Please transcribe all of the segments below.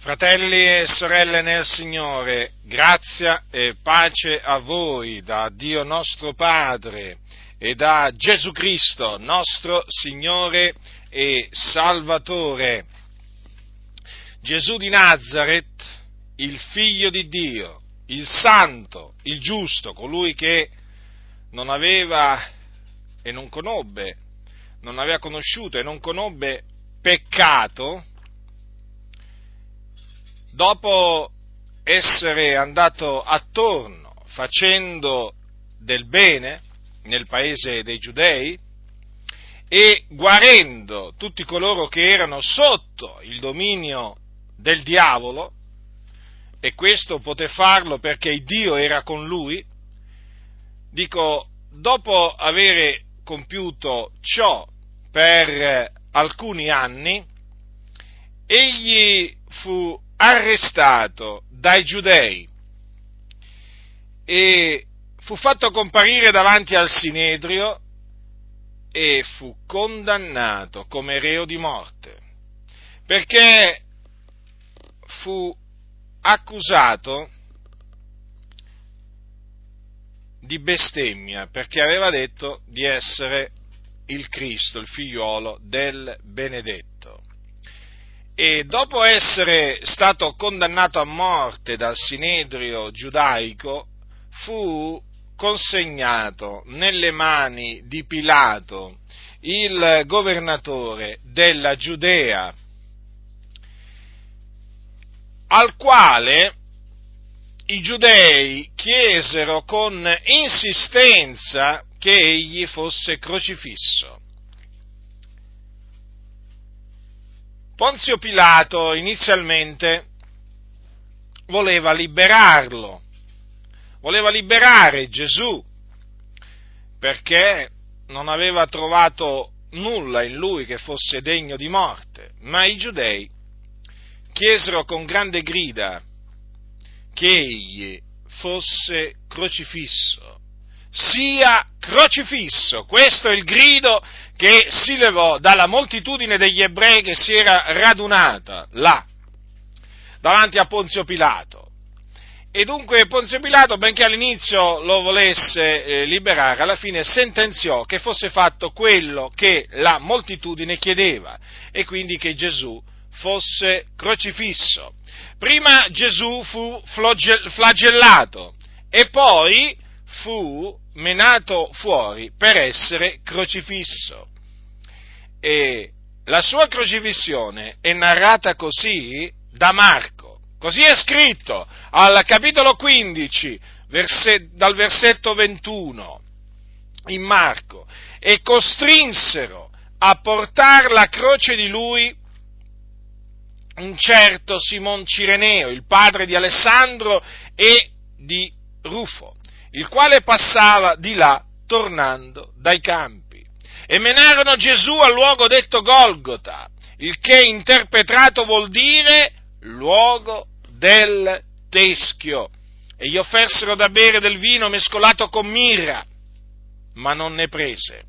Fratelli e sorelle nel Signore, grazia e pace a voi da Dio nostro Padre e da Gesù Cristo, nostro Signore e Salvatore. Gesù di Nazareth, il Figlio di Dio, il Santo, il Giusto, colui che non aveva e non conobbe, non aveva conosciuto e non conobbe peccato, dopo essere andato attorno facendo del bene nel paese dei giudei e guarendo tutti coloro che erano sotto il dominio del diavolo, e questo poté farlo perché Dio era con lui, dico, dopo avere compiuto ciò per alcuni anni, egli fu arrestato dai giudei e fu fatto comparire davanti al Sinedrio e fu condannato come reo di morte, perché fu accusato di bestemmia, perché aveva detto di essere il Cristo, il figliuolo del benedetto e dopo essere stato condannato a morte dal sinedrio giudaico, fu consegnato nelle mani di Pilato, il governatore della Giudea, al quale i giudei chiesero con insistenza che egli fosse crocifisso. Ponzio Pilato inizialmente voleva liberarlo, voleva liberare Gesù, perché non aveva trovato nulla in lui che fosse degno di morte, ma i giudei chiesero con grande grida che egli fosse crocifisso, sia crocifisso, questo è il grido che si levò dalla moltitudine degli ebrei che si era radunata là, davanti a Ponzio Pilato. E dunque Ponzio Pilato, benché all'inizio lo volesse eh, liberare, alla fine sentenziò che fosse fatto quello che la moltitudine chiedeva, e quindi che Gesù fosse crocifisso. Prima Gesù fu flagellato e poi fu menato fuori per essere crocifisso. E la sua crocifissione è narrata così da Marco. Così è scritto al capitolo 15, verset, dal versetto 21 in Marco. E costrinsero a portare la croce di lui un certo Simon Cireneo, il padre di Alessandro e di Rufo, il quale passava di là tornando dai campi e menarono Gesù al luogo detto Golgota, il che interpretato vuol dire luogo del teschio, e gli offersero da bere del vino mescolato con mirra, ma non ne prese.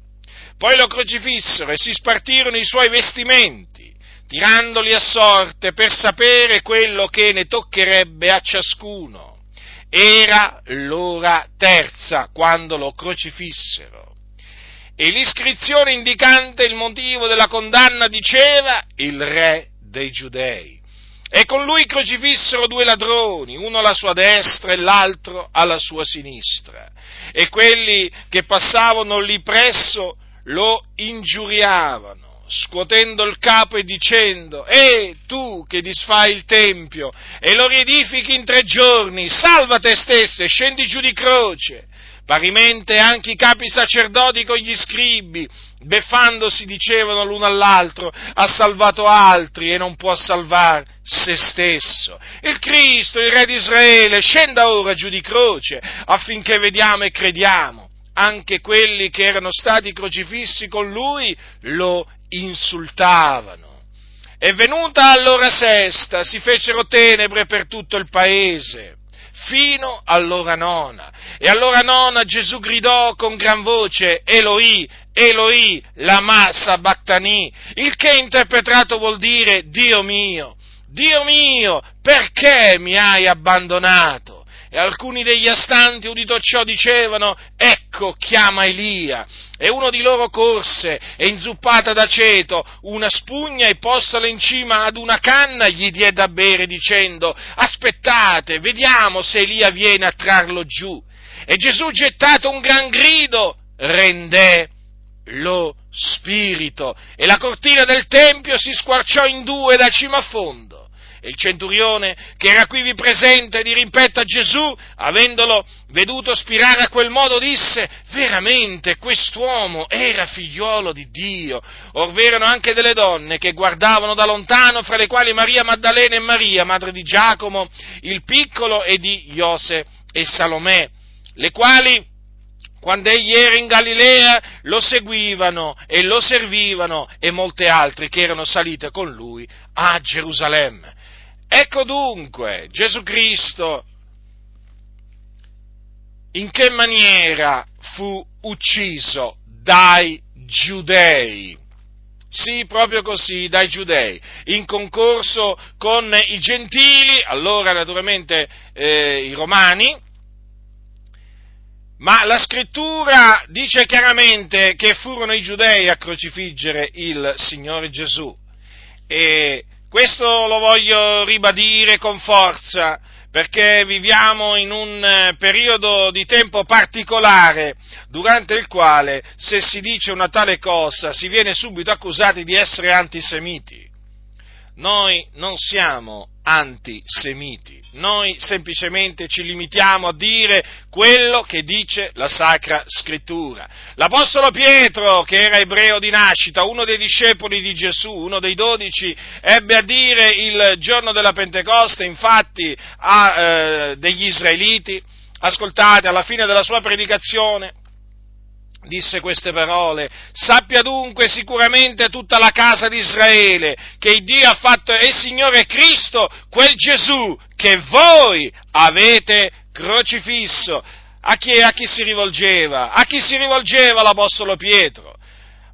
Poi lo crocifissero e si spartirono i suoi vestimenti, tirandoli a sorte per sapere quello che ne toccherebbe a ciascuno. Era l'ora terza quando lo crocifissero e l'iscrizione indicante il motivo della condanna diceva il re dei giudei. E con lui crocifissero due ladroni, uno alla sua destra e l'altro alla sua sinistra. E quelli che passavano lì presso lo ingiuriavano, scuotendo il capo e dicendo, E tu che disfai il Tempio e lo riedifichi in tre giorni, salva te stesso e scendi giù di croce. Parimente anche i capi sacerdoti con gli scribi, beffandosi, dicevano l'uno all'altro, ha salvato altri e non può salvare se stesso. Il Cristo, il Re di Israele, scenda ora giù di croce affinché vediamo e crediamo. Anche quelli che erano stati crocifissi con lui lo insultavano. E venuta all'ora sesta si fecero tenebre per tutto il paese fino all'ora nona. E all'ora nona Gesù gridò con gran voce, Eloi, Eloi, lama sabachthani, il che interpretato vuol dire, Dio mio, Dio mio, perché mi hai abbandonato? E alcuni degli astanti, udito ciò, dicevano, ecco, chiama Elia. E uno di loro corse e inzuppata d'aceto una spugna e postala in cima ad una canna gli diede da bere dicendo, aspettate, vediamo se Elia viene a trarlo giù. E Gesù gettato un gran grido, rendè lo spirito e la cortina del tempio si squarciò in due da cima a fondo. E il centurione, che era qui presente di rimpetto a Gesù, avendolo veduto spirare a quel modo, disse, veramente quest'uomo era figliuolo di Dio. Or v'erano anche delle donne che guardavano da lontano, fra le quali Maria Maddalena e Maria, madre di Giacomo, il piccolo, e di Iose e Salomè, le quali quando egli era in Galilea, lo seguivano e lo servivano e molte altre che erano salite con lui a Gerusalemme. Ecco dunque Gesù Cristo in che maniera fu ucciso dai giudei. Sì, proprio così, dai giudei, in concorso con i gentili, allora naturalmente eh, i romani, ma la scrittura dice chiaramente che furono i giudei a crocifiggere il Signore Gesù. E questo lo voglio ribadire con forza, perché viviamo in un eh, periodo di tempo particolare, durante il quale se si dice una tale cosa si viene subito accusati di essere antisemiti. Noi non siamo antisemiti, noi semplicemente ci limitiamo a dire quello che dice la Sacra Scrittura. L'Apostolo Pietro, che era ebreo di nascita, uno dei discepoli di Gesù, uno dei dodici, ebbe a dire il giorno della Pentecoste, infatti, a eh, degli israeliti, ascoltate, alla fine della sua predicazione, disse queste parole, sappia dunque sicuramente tutta la casa di Israele che Dio ha fatto il Signore Cristo, quel Gesù che voi avete crocifisso. A chi, a chi si rivolgeva? A chi si rivolgeva l'Apostolo Pietro?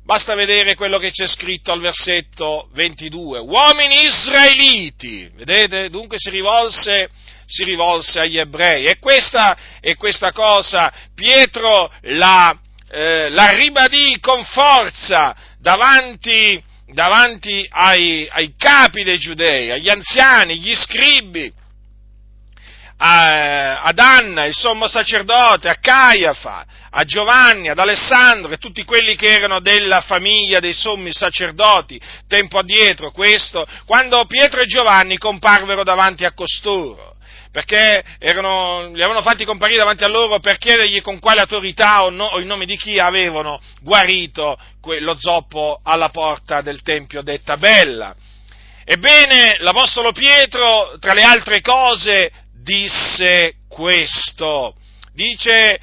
Basta vedere quello che c'è scritto al versetto 22. Uomini israeliti, vedete? Dunque si rivolse, si rivolse agli ebrei. E questa, e questa cosa Pietro la, eh, la ribadì con forza davanti, davanti ai, ai, capi dei giudei, agli anziani, gli scribi, a, ad Anna, il sommo sacerdote, a Caiafa, a Giovanni, ad Alessandro e tutti quelli che erano della famiglia dei sommi sacerdoti, tempo addietro questo, quando Pietro e Giovanni comparvero davanti a costoro perché erano, li avevano fatti comparire davanti a loro per chiedergli con quale autorità o, no, o in nome di chi avevano guarito lo zoppo alla porta del Tempio detta Bella. Ebbene, l'Apostolo Pietro, tra le altre cose, disse questo. Dice,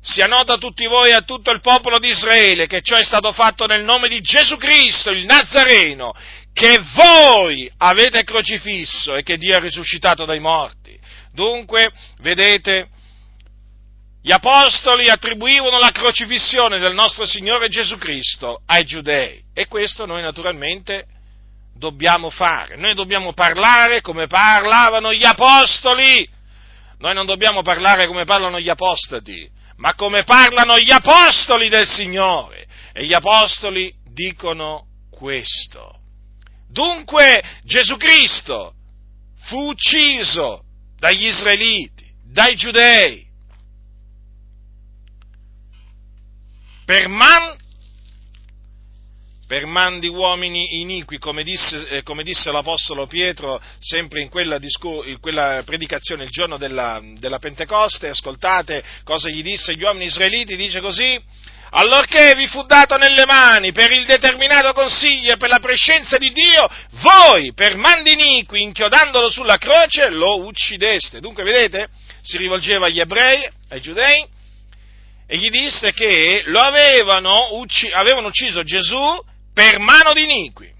sia nota a tutti voi e a tutto il popolo di Israele che ciò è stato fatto nel nome di Gesù Cristo, il Nazareno, che voi avete crocifisso e che Dio ha risuscitato dai morti. Dunque, vedete, gli apostoli attribuivano la crocifissione del nostro Signore Gesù Cristo ai giudei e questo noi naturalmente dobbiamo fare. Noi dobbiamo parlare come parlavano gli apostoli. Noi non dobbiamo parlare come parlano gli apostati, ma come parlano gli apostoli del Signore. E gli apostoli dicono questo. Dunque Gesù Cristo fu ucciso dagli israeliti, dai giudei, per man, per man di uomini iniqui, come disse, eh, come disse, l'Apostolo Pietro sempre in quella, discor- in quella predicazione il giorno della, della Pentecoste, ascoltate cosa gli disse agli uomini israeliti, dice così, allorché vi fu dato nelle mani per il determinato consiglio e per la prescenza di Dio, voi per mandi iniqui, inchiodandolo sulla croce, lo uccideste. Dunque, vedete, si rivolgeva agli ebrei, ai giudei, e gli disse che lo avevano, ucc- avevano ucciso Gesù per mano di iniqui,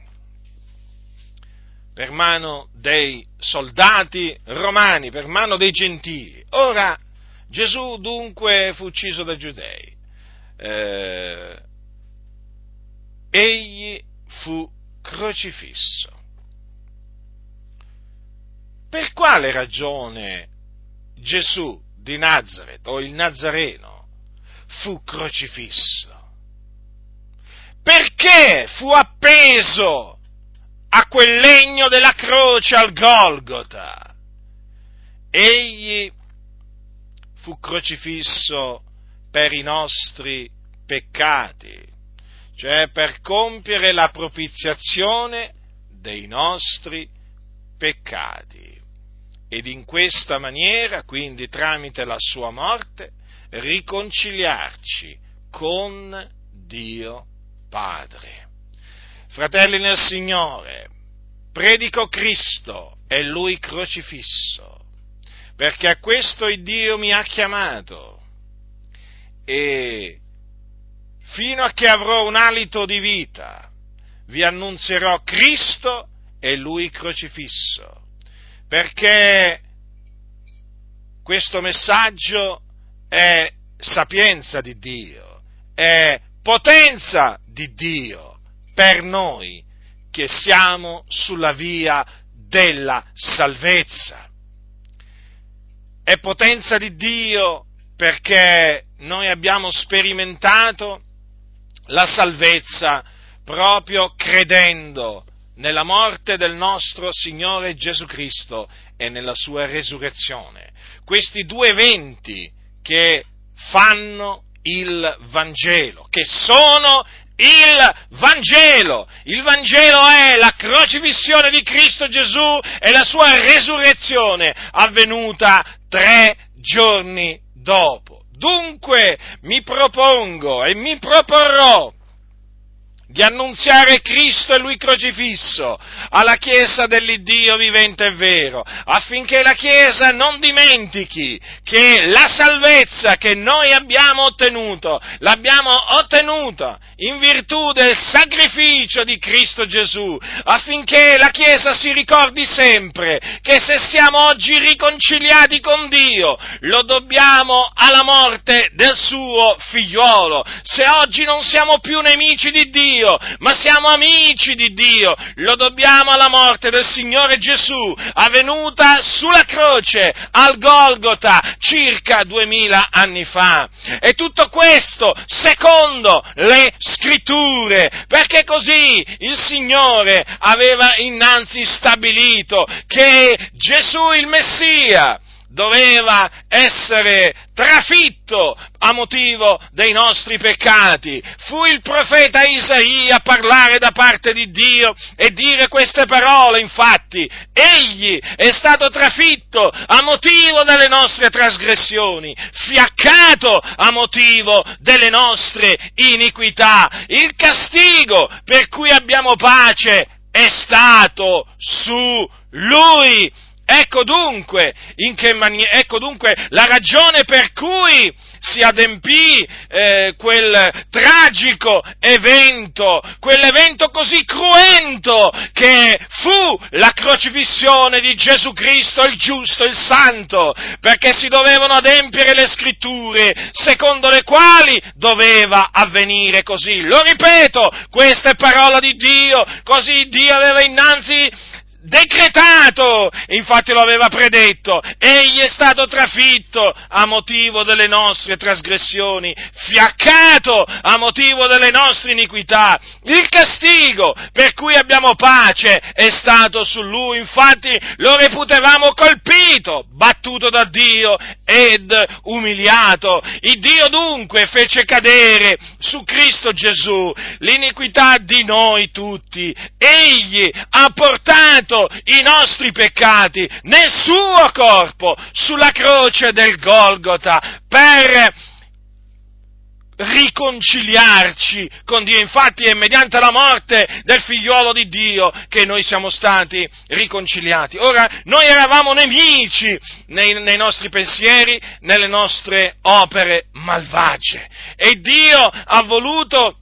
per mano dei soldati romani, per mano dei gentili. Ora, Gesù dunque fu ucciso dai giudei eh, egli fu crocifisso. quale ragione Gesù di Nazareth o il Nazareno fu crocifisso? Perché fu appeso a quel legno della croce al Golgota? Egli fu crocifisso per i nostri peccati, cioè per compiere la propiziazione dei nostri peccati. Ed in questa maniera, quindi tramite la sua morte, riconciliarci con Dio Padre. Fratelli nel Signore, predico Cristo e Lui crocifisso, perché a questo Dio mi ha chiamato e fino a che avrò un alito di vita vi annunzierò Cristo e Lui crocifisso, perché questo messaggio è sapienza di Dio, è potenza di Dio per noi che siamo sulla via della salvezza. È potenza di Dio perché noi abbiamo sperimentato la salvezza proprio credendo nella morte del nostro Signore Gesù Cristo e nella sua resurrezione. Questi due eventi che fanno il Vangelo, che sono il Vangelo. Il Vangelo è la crocifissione di Cristo Gesù e la sua resurrezione avvenuta tre giorni dopo. Dunque mi propongo e mi proporrò di annunziare Cristo e Lui crocifisso alla Chiesa dell'Iddio vivente e vero, affinché la Chiesa non dimentichi che la salvezza che noi abbiamo ottenuto, l'abbiamo ottenuta in virtù del sacrificio di Cristo Gesù, affinché la Chiesa si ricordi sempre che se siamo oggi riconciliati con Dio, lo dobbiamo alla morte del suo figliuolo. Se oggi non siamo più nemici di Dio, Dio, ma siamo amici di Dio, lo dobbiamo alla morte del Signore Gesù, avvenuta sulla croce al Golgota circa duemila anni fa. E tutto questo secondo le scritture, perché così il Signore aveva innanzi stabilito che Gesù il Messia doveva essere trafitto a motivo dei nostri peccati. Fu il profeta Isaia a parlare da parte di Dio e dire queste parole, infatti, egli è stato trafitto a motivo delle nostre trasgressioni, fiaccato a motivo delle nostre iniquità. Il castigo per cui abbiamo pace è stato su lui Ecco dunque, mani- ecco dunque, la ragione per cui si adempì eh, quel tragico evento, quell'evento così cruento che fu la crocifissione di Gesù Cristo, il giusto, il santo, perché si dovevano adempiere le scritture secondo le quali doveva avvenire così. Lo ripeto, questa è parola di Dio, così Dio aveva innanzi decretato, infatti lo aveva predetto, egli è stato trafitto a motivo delle nostre trasgressioni, fiaccato a motivo delle nostre iniquità, il castigo per cui abbiamo pace è stato su lui, infatti lo reputevamo colpito, battuto da Dio ed umiliato. Il Dio dunque fece cadere su Cristo Gesù l'iniquità di noi tutti, egli ha portato portato i nostri peccati nel suo corpo sulla croce del Golgota per riconciliarci con Dio. Infatti è mediante la morte del figliuolo di Dio che noi siamo stati riconciliati. Ora, noi eravamo nemici nei, nei nostri pensieri, nelle nostre opere malvagie e Dio ha voluto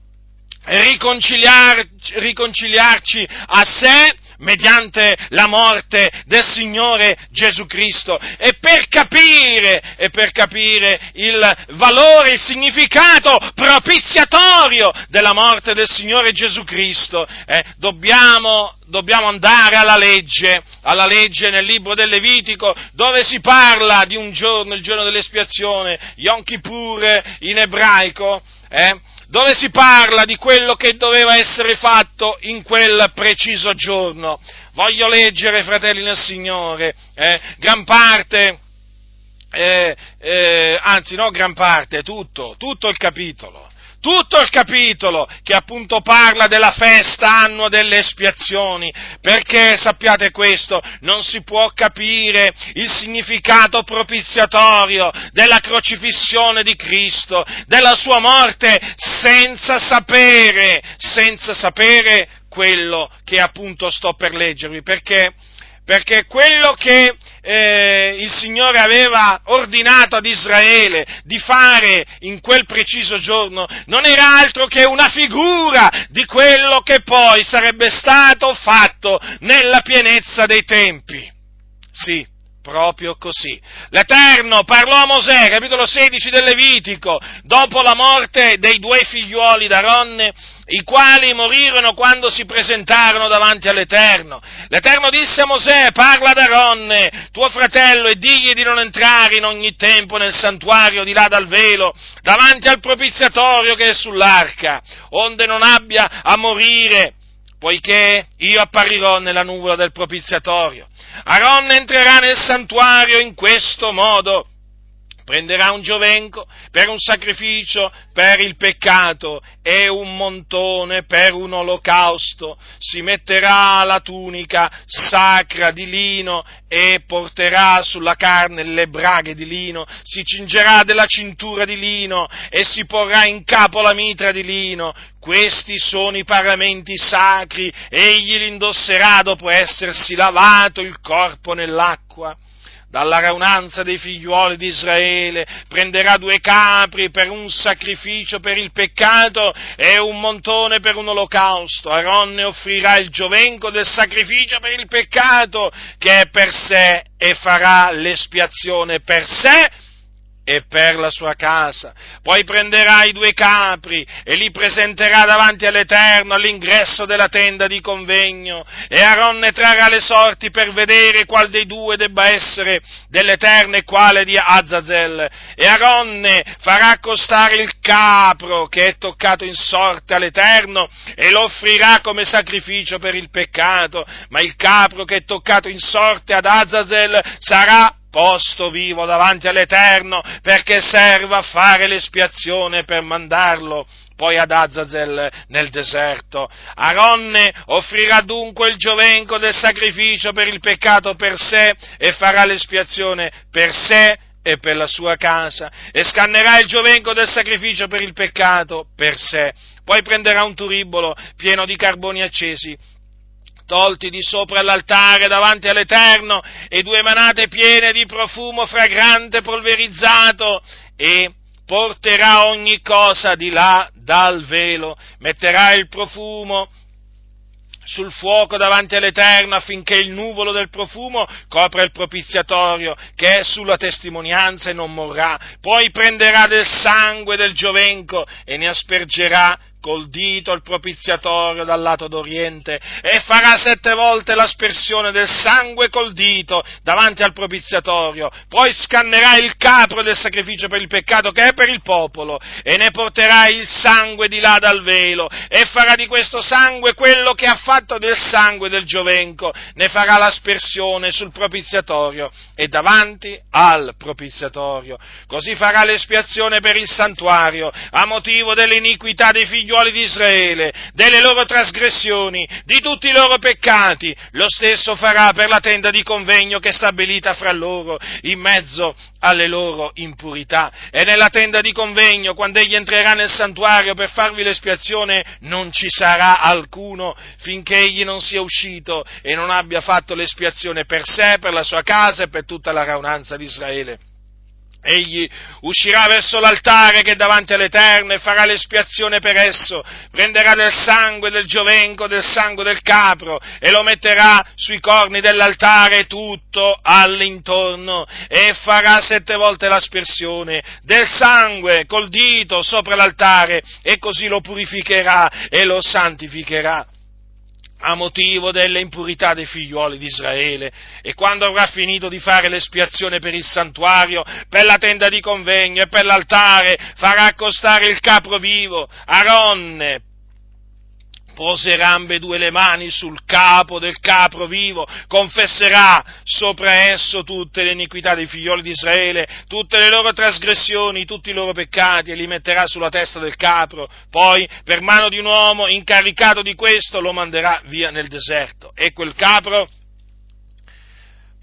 riconciliar, riconciliarci a sé mediante la morte del Signore Gesù Cristo. E per capire, e per capire il valore, il significato propiziatorio della morte del Signore Gesù Cristo, eh, dobbiamo, dobbiamo andare alla legge, alla legge nel libro del Levitico, dove si parla di un giorno, il giorno dell'espiazione, Yom Kippur in ebraico, eh, dove si parla di quello che doveva essere fatto in quel preciso giorno. Voglio leggere, fratelli nel Signore, eh, gran parte, eh, eh, anzi no gran parte, tutto, tutto il capitolo tutto il capitolo che appunto parla della festa annua delle espiazioni, perché sappiate questo, non si può capire il significato propiziatorio della crocifissione di Cristo, della sua morte, senza sapere, senza sapere quello che appunto sto per leggervi, perché? Perché quello che eh, il Signore aveva ordinato ad Israele di fare in quel preciso giorno non era altro che una figura di quello che poi sarebbe stato fatto nella pienezza dei tempi. Sì, Proprio così. L'Eterno parlò a Mosè, capitolo 16 del Levitico, dopo la morte dei due figliuoli d'Aronne, i quali morirono quando si presentarono davanti all'Eterno. L'Eterno disse a Mosè, parla ad Aronne, tuo fratello, e digli di non entrare in ogni tempo nel santuario di là dal velo, davanti al propiziatorio che è sull'arca, onde non abbia a morire, poiché io apparirò nella nuvola del propiziatorio Aaron entrerà nel santuario in questo modo. Prenderà un giovenco per un sacrificio per il peccato e un montone per un olocausto. Si metterà la tunica sacra di lino e porterà sulla carne le braghe di lino, si cingerà della cintura di lino e si porrà in capo la mitra di lino. Questi sono i paramenti sacri, egli li indosserà dopo essersi lavato il corpo nell'acqua dalla raunanza dei figliuoli di Israele, prenderà due capri per un sacrificio per il peccato e un montone per un olocausto. Aronne offrirà il giovenco del sacrificio per il peccato che è per sé e farà l'espiazione per sé e per la sua casa. Poi prenderà i due capri e li presenterà davanti all'Eterno all'ingresso della tenda di convegno e Aaron trarrà le sorti per vedere qual dei due debba essere dell'Eterno e quale di Azazel. E Aaron farà accostare il capro che è toccato in sorte all'Eterno e lo offrirà come sacrificio per il peccato, ma il capro che è toccato in sorte ad Azazel sarà posto vivo davanti all'Eterno perché serva a fare l'espiazione per mandarlo poi ad Azazel nel deserto. Aronne offrirà dunque il giovenco del sacrificio per il peccato per sé e farà l'espiazione per sé e per la sua casa e scannerà il giovenco del sacrificio per il peccato per sé. Poi prenderà un turibolo pieno di carboni accesi tolti di sopra l'altare davanti all'Eterno, e due manate piene di profumo fragrante polverizzato, e porterà ogni cosa di là dal velo, metterà il profumo sul fuoco davanti all'Eterno affinché il nuvolo del profumo copra il propiziatorio che è sulla testimonianza e non morrà. Poi prenderà del sangue del giovenco e ne aspergerà col dito il propiziatorio dal lato d'oriente e farà sette volte l'aspersione del sangue col dito davanti al propiziatorio, poi scannerà il capro del sacrificio per il peccato che è per il popolo e ne porterà il sangue di là dal velo e farà di questo sangue quello che ha fatto del sangue del giovenco, ne farà l'aspersione sul propiziatorio e davanti al propiziatorio. Così farà l'espiazione per il santuario a motivo dell'iniquità dei figli figliuoli di Israele, delle loro trasgressioni, di tutti i loro peccati, lo stesso farà per la tenda di convegno che è stabilita fra loro, in mezzo alle loro impurità. E nella tenda di convegno, quando egli entrerà nel santuario per farvi l'espiazione, non ci sarà alcuno finché egli non sia uscito e non abbia fatto l'espiazione per sé, per la sua casa e per tutta la raunanza di Israele. Egli uscirà verso l'altare che è davanti all'Eterno e farà l'espiazione per esso, prenderà del sangue del giovenco, del sangue del capro e lo metterà sui corni dell'altare tutto all'intorno e farà sette volte l'aspersione del sangue col dito sopra l'altare e così lo purificherà e lo santificherà a motivo delle impurità dei figliuoli di Israele. E quando avrà finito di fare l'espiazione per il santuario, per la tenda di convegno e per l'altare, farà accostare il capro vivo, Aronne, poserà ambedue le mani sul capo del capro vivo, confesserà sopra esso tutte le iniquità dei figlioli di Israele, tutte le loro trasgressioni, tutti i loro peccati e li metterà sulla testa del capro, poi per mano di un uomo incaricato di questo lo manderà via nel deserto. E quel capro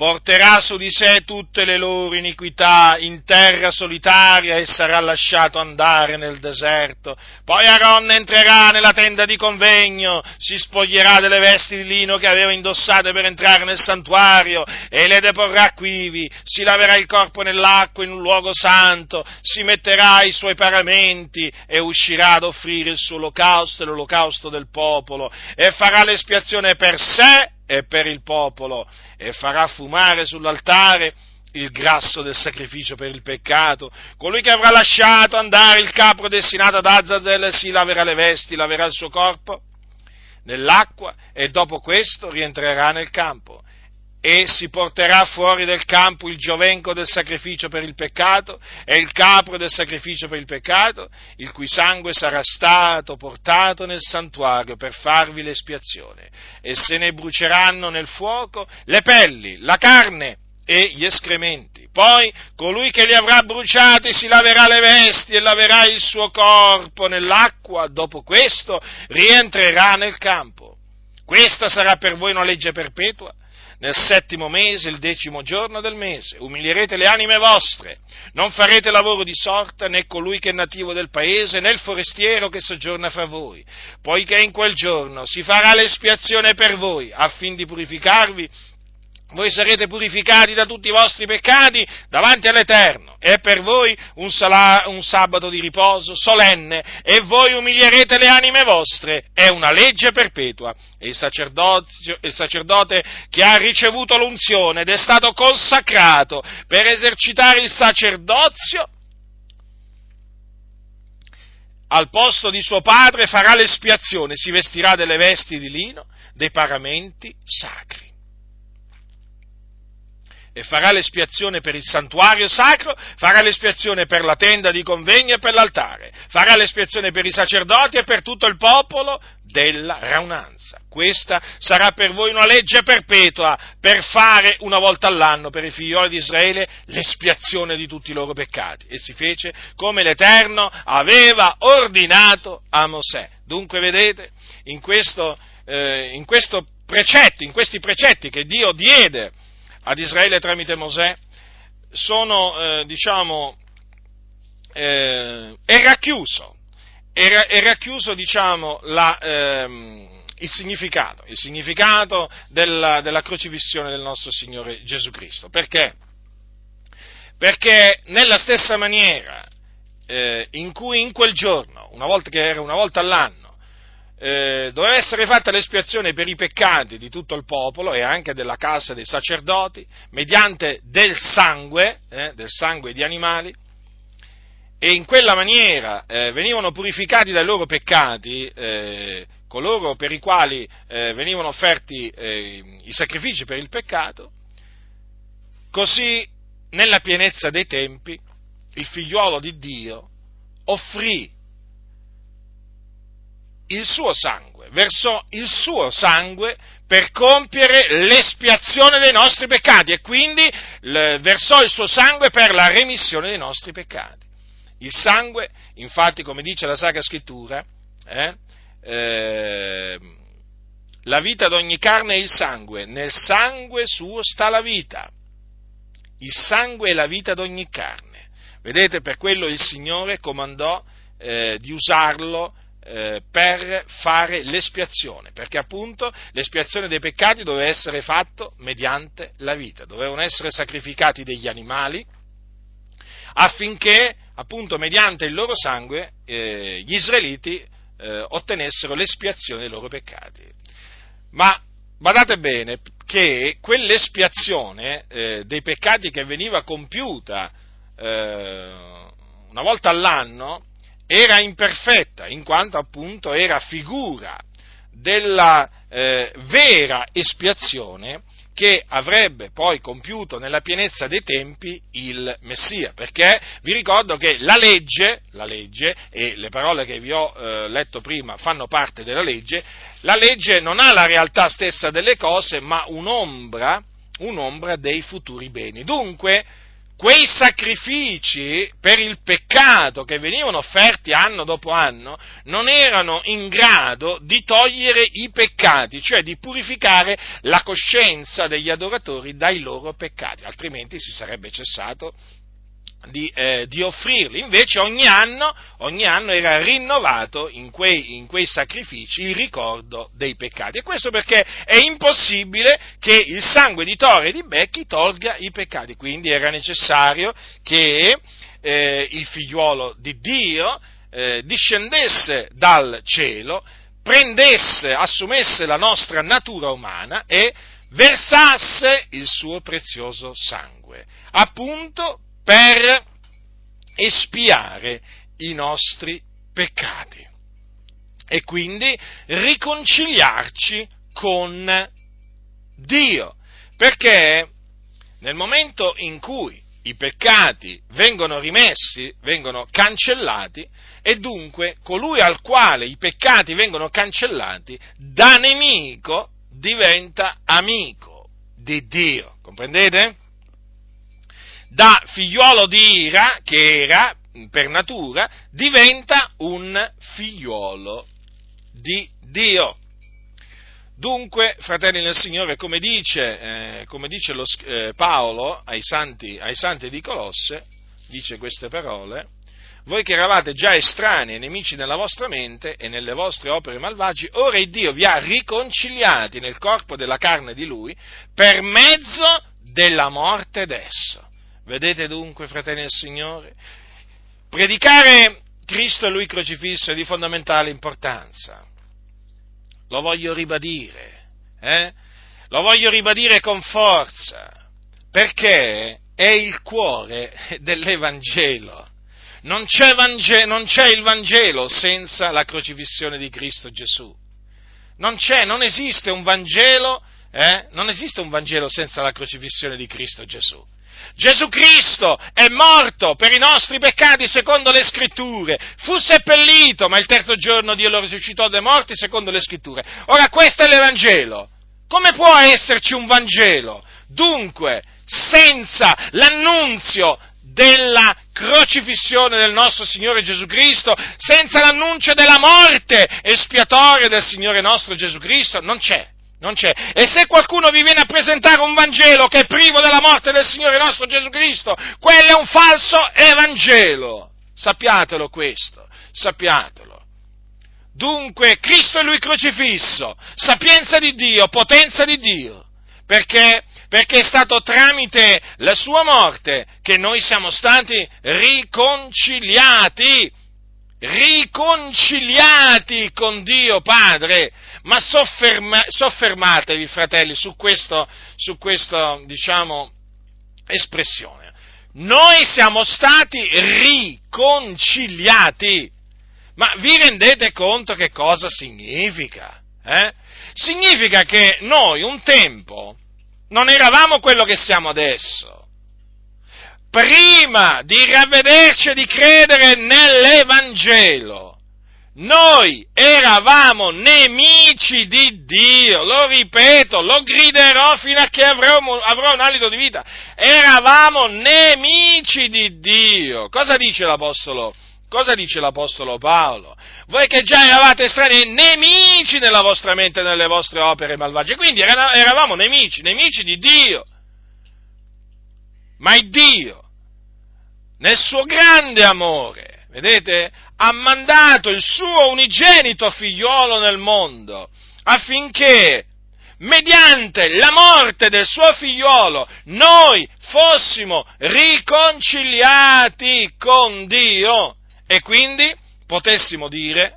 porterà su di sé tutte le loro iniquità in terra solitaria e sarà lasciato andare nel deserto. Poi Aaron entrerà nella tenda di convegno, si spoglierà delle vesti di lino che aveva indossate per entrare nel santuario e le deporrà quivi, si laverà il corpo nell'acqua in un luogo santo, si metterà i suoi paramenti e uscirà ad offrire il suo olocausto e l'olocausto del popolo e farà l'espiazione per sé e per il popolo e farà fumare sull'altare il grasso del sacrificio per il peccato. Colui che avrà lasciato andare il capro destinato ad Azazel si laverà le vesti, laverà il suo corpo nell'acqua e dopo questo rientrerà nel campo e si porterà fuori del campo il giovenco del sacrificio per il peccato e il capro del sacrificio per il peccato, il cui sangue sarà stato portato nel santuario per farvi l'espiazione, e se ne bruceranno nel fuoco le pelli, la carne e gli escrementi. Poi colui che li avrà bruciati si laverà le vesti e laverà il suo corpo nell'acqua, dopo questo rientrerà nel campo. Questa sarà per voi una legge perpetua nel settimo mese, il decimo giorno del mese. Umilierete le anime vostre, non farete lavoro di sorta né colui che è nativo del paese né il forestiero che soggiorna fra voi, poiché in quel giorno si farà l'espiazione per voi, affin di purificarvi voi sarete purificati da tutti i vostri peccati davanti all'Eterno. È per voi un, sala, un, sabato di riposo solenne e voi umilierete le anime vostre. È una legge perpetua. E il, il sacerdote che ha ricevuto l'unzione ed è stato consacrato per esercitare il sacerdozio al posto di suo padre farà l'espiazione, si vestirà delle vesti di lino, dei paramenti sacri e farà l'espiazione per il santuario sacro, farà l'espiazione per la tenda di convegno e per l'altare, farà l'espiazione per i sacerdoti e per tutto il popolo della raunanza. Questa sarà per voi una legge perpetua per fare una volta all'anno per i figlioli di Israele l'espiazione di tutti i loro peccati. E si fece come l'Eterno aveva ordinato a Mosè. Dunque vedete, in questo, eh, in questo precetto, in questi precetti che Dio diede ad Israele tramite Mosè sono, eh, diciamo, eh, è racchiuso, è, è racchiuso, diciamo, la, ehm, il significato, il significato della, della crocifissione del nostro Signore Gesù Cristo. Perché? Perché nella stessa maniera eh, in cui in quel giorno, una volta che era una volta all'anno, eh, doveva essere fatta l'espiazione per i peccati di tutto il popolo e anche della casa dei sacerdoti, mediante del sangue, eh, del sangue di animali, e in quella maniera eh, venivano purificati dai loro peccati eh, coloro per i quali eh, venivano offerti i sacrifici per il peccato, così nella pienezza dei tempi il figliuolo di Dio offrì il suo sangue, versò il suo sangue per compiere l'espiazione dei nostri peccati e quindi versò il suo sangue per la remissione dei nostri peccati. Il sangue, infatti, come dice la Sacra Scrittura, eh, eh, la vita d'ogni carne è il sangue, nel sangue suo sta la vita. Il sangue è la vita d'ogni carne. Vedete, per quello il Signore comandò eh, di usarlo eh, per fare l'espiazione, perché appunto l'espiazione dei peccati doveva essere fatta mediante la vita, dovevano essere sacrificati degli animali affinché appunto mediante il loro sangue eh, gli israeliti eh, ottenessero l'espiazione dei loro peccati. Ma badate bene che quell'espiazione eh, dei peccati che veniva compiuta eh, una volta all'anno era imperfetta, in quanto appunto era figura della eh, vera espiazione che avrebbe poi compiuto nella pienezza dei tempi il Messia, perché vi ricordo che la legge, la legge e le parole che vi ho eh, letto prima fanno parte della legge, la legge non ha la realtà stessa delle cose, ma un'ombra, un'ombra dei futuri beni. Dunque, quei sacrifici per il peccato che venivano offerti anno dopo anno non erano in grado di togliere i peccati, cioè di purificare la coscienza degli adoratori dai loro peccati, altrimenti si sarebbe cessato di, eh, di, offrirli. Invece ogni anno, ogni anno era rinnovato in quei, in quei, sacrifici il ricordo dei peccati. E questo perché è impossibile che il sangue di Tore e di Becchi tolga i peccati. Quindi era necessario che eh, il figliuolo di Dio eh, discendesse dal cielo, prendesse, assumesse la nostra natura umana e versasse il suo prezioso sangue, appunto per espiare i nostri peccati e quindi riconciliarci con Dio. Perché nel momento in cui i peccati vengono rimessi, vengono cancellati, e dunque colui al quale i peccati vengono cancellati, da nemico diventa amico di Dio. Comprendete? Da figliuolo di ira, che era per natura, diventa un figliuolo di Dio. Dunque, fratelli nel Signore, come dice, eh, come dice lo, eh, Paolo ai santi, ai santi di Colosse, dice queste parole, voi che eravate già estranei e nemici nella vostra mente e nelle vostre opere malvagi, ora il Dio vi ha riconciliati nel corpo della carne di Lui per mezzo della morte d'esso Vedete dunque, fratelli del Signore, predicare Cristo e Lui crocifisso è di fondamentale importanza. Lo voglio ribadire, eh? Lo voglio ribadire con forza, perché è il cuore dell'Evangelo. Non c'è, Vangelo, non c'è il Vangelo senza la crocifissione di Cristo Gesù. Non c'è, non esiste un Vangelo, eh? non esiste un Vangelo senza la crocifissione di Cristo Gesù. Gesù Cristo è morto per i nostri peccati secondo le scritture, fu seppellito, ma il terzo giorno Dio lo risuscitò dai morti secondo le scritture. Ora questo è l'Evangelo. Come può esserci un Vangelo? Dunque, senza l'annunzio della crocifissione del nostro Signore Gesù Cristo, senza l'annuncio della morte espiatoria del Signore nostro Gesù Cristo, non c'è non c'è. E se qualcuno vi viene a presentare un Vangelo che è privo della morte del Signore nostro Gesù Cristo, quello è un falso Evangelo. Sappiatelo questo, sappiatelo. Dunque, Cristo è Lui crocifisso, sapienza di Dio, potenza di Dio, perché, perché è stato tramite la sua morte che noi siamo stati riconciliati, riconciliati con Dio Padre ma sofferma, soffermatevi, fratelli, su questa, su questo, diciamo, espressione. Noi siamo stati riconciliati. Ma vi rendete conto che cosa significa? Eh? Significa che noi un tempo non eravamo quello che siamo adesso. Prima di ravvederci e di credere nell'Evangelo, noi eravamo nemici di Dio, lo ripeto, lo griderò fino a che avrò, avrò un alito di vita. Eravamo nemici di Dio. Cosa dice l'Apostolo? Cosa dice l'Apostolo Paolo? Voi che già eravate strani, nemici nella vostra mente e nelle vostre opere malvagie, quindi eravamo nemici, nemici di Dio. Ma il Dio, nel suo grande amore, vedete, ha mandato il suo unigenito figliuolo nel mondo affinché mediante la morte del suo figliolo, noi fossimo riconciliati con Dio. E quindi potessimo dire,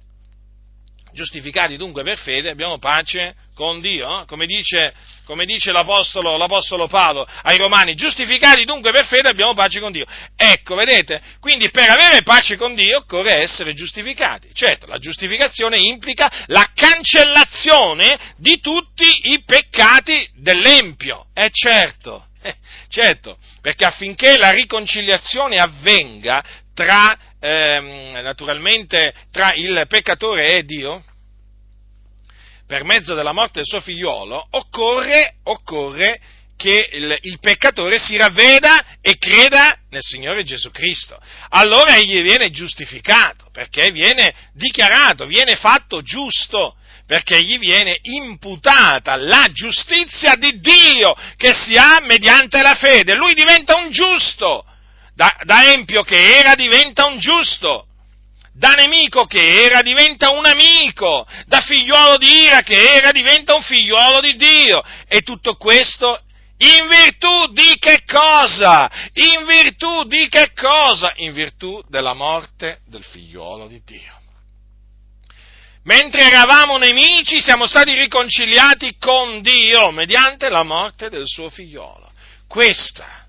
giustificati dunque per fede, abbiamo pace con Dio, eh? come, dice, come dice l'apostolo, l'apostolo, Paolo ai Romani, giustificati dunque per fede abbiamo pace con Dio. Ecco, vedete, quindi per avere pace con Dio occorre essere giustificati. Certo, la giustificazione implica la cancellazione di tutti i peccati dell'Empio, è certo, eh, certo, perché affinché la riconciliazione avvenga tra, ehm, naturalmente, tra il peccatore e Dio, per mezzo della morte del suo figliolo, occorre, occorre che il, il, peccatore si ravveda e creda nel Signore Gesù Cristo. Allora egli viene giustificato, perché viene dichiarato, viene fatto giusto, perché gli viene imputata la giustizia di Dio che si ha mediante la fede. Lui diventa un giusto, da, da empio che era diventa un giusto da nemico che era diventa un amico, da figliuolo di ira che era diventa un figliuolo di Dio. E tutto questo in virtù di che cosa? In virtù di che cosa? In virtù della morte del figliuolo di Dio. Mentre eravamo nemici siamo stati riconciliati con Dio mediante la morte del suo figliolo. Questa,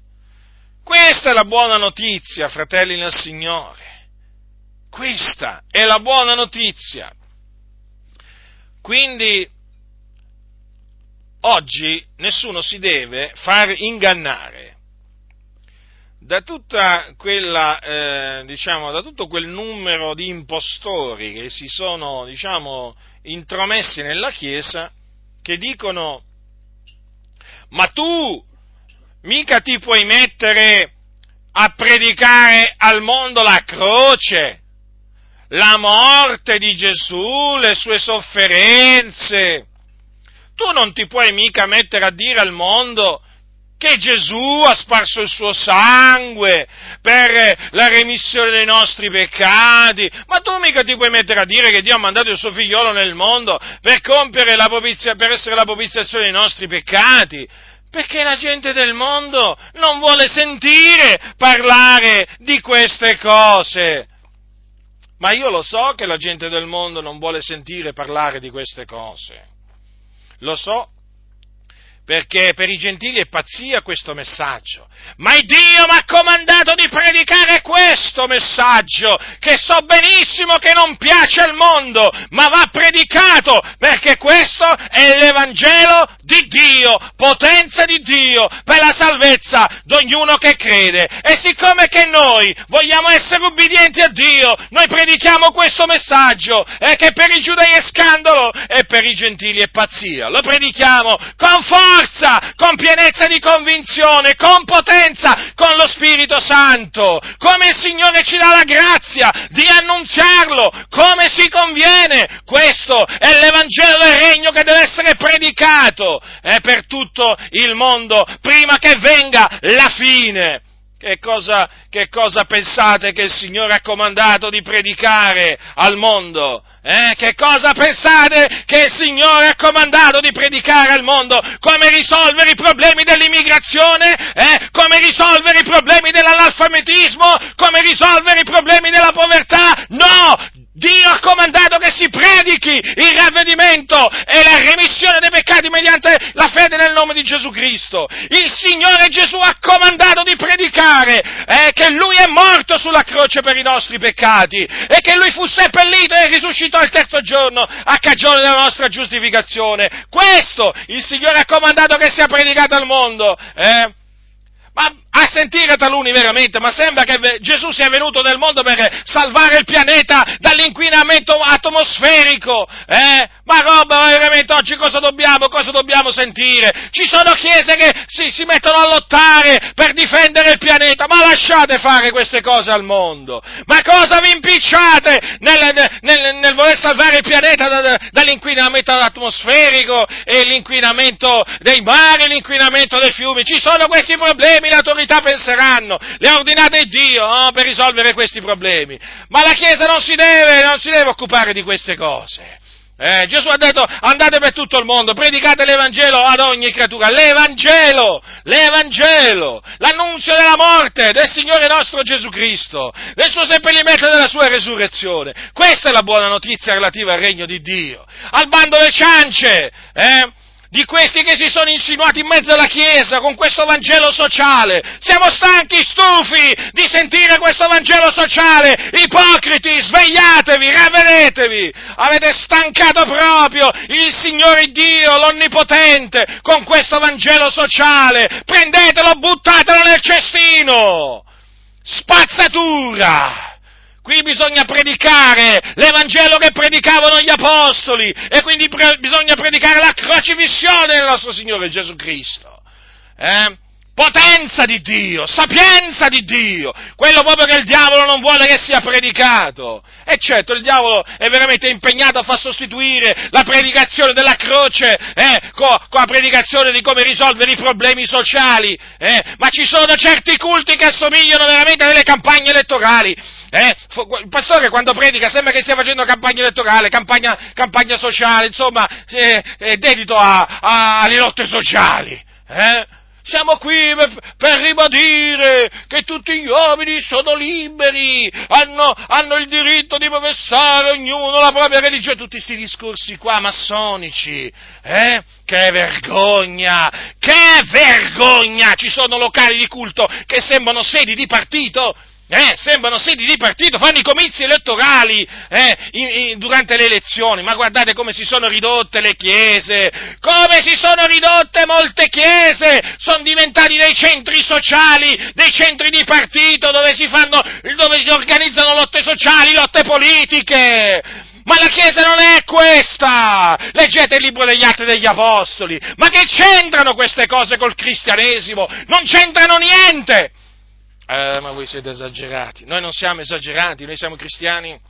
questa è la buona notizia, fratelli nel Signore. Questa è la buona notizia. Quindi oggi nessuno si deve far ingannare da quella, eh, diciamo, da tutto quel numero di impostori che si sono, diciamo, intromessi nella Chiesa, che dicono, ma tu mica ti puoi mettere a predicare al mondo la croce, la morte di Gesù, le sue sofferenze. Tu non ti puoi mica mettere a dire al mondo che Gesù ha sparso il suo sangue per la remissione dei nostri peccati, ma tu mica ti puoi mettere a dire che Dio ha mandato il suo figliolo nel mondo per compiere la propizia, per essere la propiziazione dei nostri peccati. Perché la gente del mondo non vuole sentire parlare di queste cose. Ma io lo so che la gente del mondo non vuole sentire parlare di queste cose. Lo so perché per i gentili è pazzia questo messaggio, ma Dio mi ha comandato di predicare questo messaggio, che so benissimo che non piace al mondo, ma va predicato, perché questo è l'Evangelo di Dio, potenza di Dio, per la salvezza di ognuno che crede. E siccome che noi vogliamo essere ubbidienti a Dio, noi predichiamo questo messaggio, e che per i giudei è scandalo, e per i gentili è pazzia. Lo predichiamo con forza forza, con pienezza di convinzione, con potenza, con lo Spirito Santo, come il Signore ci dà la grazia di annunziarlo, come si conviene. Questo è l'Evangelo del Regno che deve essere predicato eh, per tutto il mondo prima che venga la fine. Che cosa, che cosa pensate che il Signore ha comandato di predicare al mondo? Eh, che cosa pensate che il Signore ha comandato di predicare al mondo? Come risolvere i problemi dell'immigrazione? Eh? Come risolvere i problemi dell'analfabetismo? Come risolvere i problemi della povertà? No! Dio ha comandato che si predichi il ravvedimento e la remissione dei peccati mediante la fede nel nome di Gesù Cristo. Il Signore Gesù ha comandato di predicare eh, che Lui è morto sulla croce per i nostri peccati e che Lui fu seppellito e risuscitò il terzo giorno a cagione della nostra giustificazione. Questo il Signore ha comandato che sia predicato al mondo. Eh? Ma a sentire taluni veramente, ma sembra che Gesù sia venuto nel mondo per salvare il pianeta dall'inquinamento atmosferico, eh? Ma roba, veramente oggi cosa dobbiamo, cosa dobbiamo sentire? Ci sono chiese che si, si mettono a lottare per difendere il pianeta, ma lasciate fare queste cose al mondo! Ma cosa vi impicciate nel, nel, nel voler salvare il pianeta da, dall'inquinamento atmosferico e l'inquinamento dei mari, l'inquinamento dei fiumi? Ci sono questi problemi, le autorità penseranno, le ha ordinate Dio no, per risolvere questi problemi. Ma la Chiesa non si deve, non si deve occupare di queste cose. Eh, Gesù ha detto andate per tutto il mondo, predicate l'Evangelo ad ogni creatura, l'Evangelo, l'Evangelo, l'annunzio della morte del Signore nostro Gesù Cristo, del suo seppellimento e della sua resurrezione. Questa è la buona notizia relativa al regno di Dio. Al bando del ciance, eh? Di questi che si sono insinuati in mezzo alla Chiesa con questo Vangelo sociale. Siamo stanchi, stufi di sentire questo Vangelo sociale. Ipocriti, svegliatevi, ravvedetevi. Avete stancato proprio il Signore Dio, l'Onnipotente, con questo Vangelo sociale. Prendetelo, buttatelo nel cestino. Spazzatura! Qui bisogna predicare l'Evangelo che predicavano gli Apostoli e quindi pre- bisogna predicare la crocifissione del nostro Signore Gesù Cristo. Eh? Potenza di Dio, sapienza di Dio, quello proprio che il diavolo non vuole che sia predicato. E certo, il diavolo è veramente impegnato a far sostituire la predicazione della croce eh, con, con, la predicazione di come risolvere i problemi sociali. Eh, ma ci sono certi culti che assomigliano veramente a delle campagne elettorali. Eh? Il pastore quando predica sembra che stia facendo campagna elettorale, campagna, campagna sociale, insomma, è, è dedito a, a, alle lotte sociali. Siamo qui per, per, ribadire che tutti gli uomini sono liberi, hanno, hanno, il diritto di professare ognuno la propria religione, tutti questi discorsi qua massonici, eh? Che vergogna, che vergogna! Ci sono locali di culto che sembrano sedi di partito, eh, sembrano sedi di partito, fanno i comizi elettorali eh, in, in, durante le elezioni, ma guardate come si sono ridotte le chiese, come si sono ridotte molte chiese, sono diventati dei centri sociali, dei centri di partito dove si, fanno, dove si organizzano lotte sociali, lotte politiche. Ma la Chiesa non è questa! Leggete il libro degli Atti degli Apostoli! Ma che c'entrano queste cose col cristianesimo? Non c'entrano niente! Eh, ma voi siete esagerati. Noi non siamo esagerati, noi siamo cristiani.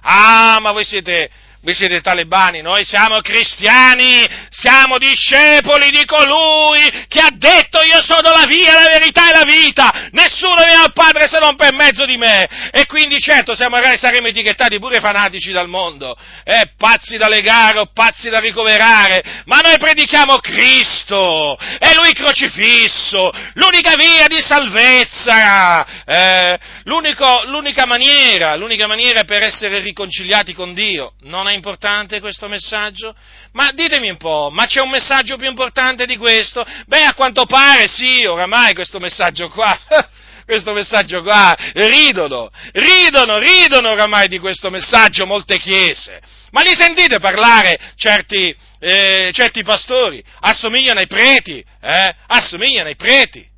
Ah, ma voi siete, voi siete talebani, noi siamo cristiani, siamo discepoli di colui che ha detto io sono la via, la verità e la vita, nessuno viene al Padre se non per mezzo di me. E quindi certo siamo, saremo etichettati pure fanatici dal mondo, eh, pazzi da legare o pazzi da ricoverare, ma noi predichiamo Cristo, è Lui crocifisso, l'unica via di salvezza, eh, l'unica maniera, l'unica maniera per essere riconciliati con Dio. Non è importante questo messaggio? Ma ditemi un po', ma c'è un messaggio più importante di questo? Beh, a quanto pare sì, oramai questo messaggio qua. questo messaggio qua, ridono, ridono, ridono oramai di questo messaggio molte chiese. Ma li sentite parlare certi, eh, certi pastori? Assomigliano ai preti, eh? Assomigliano ai preti.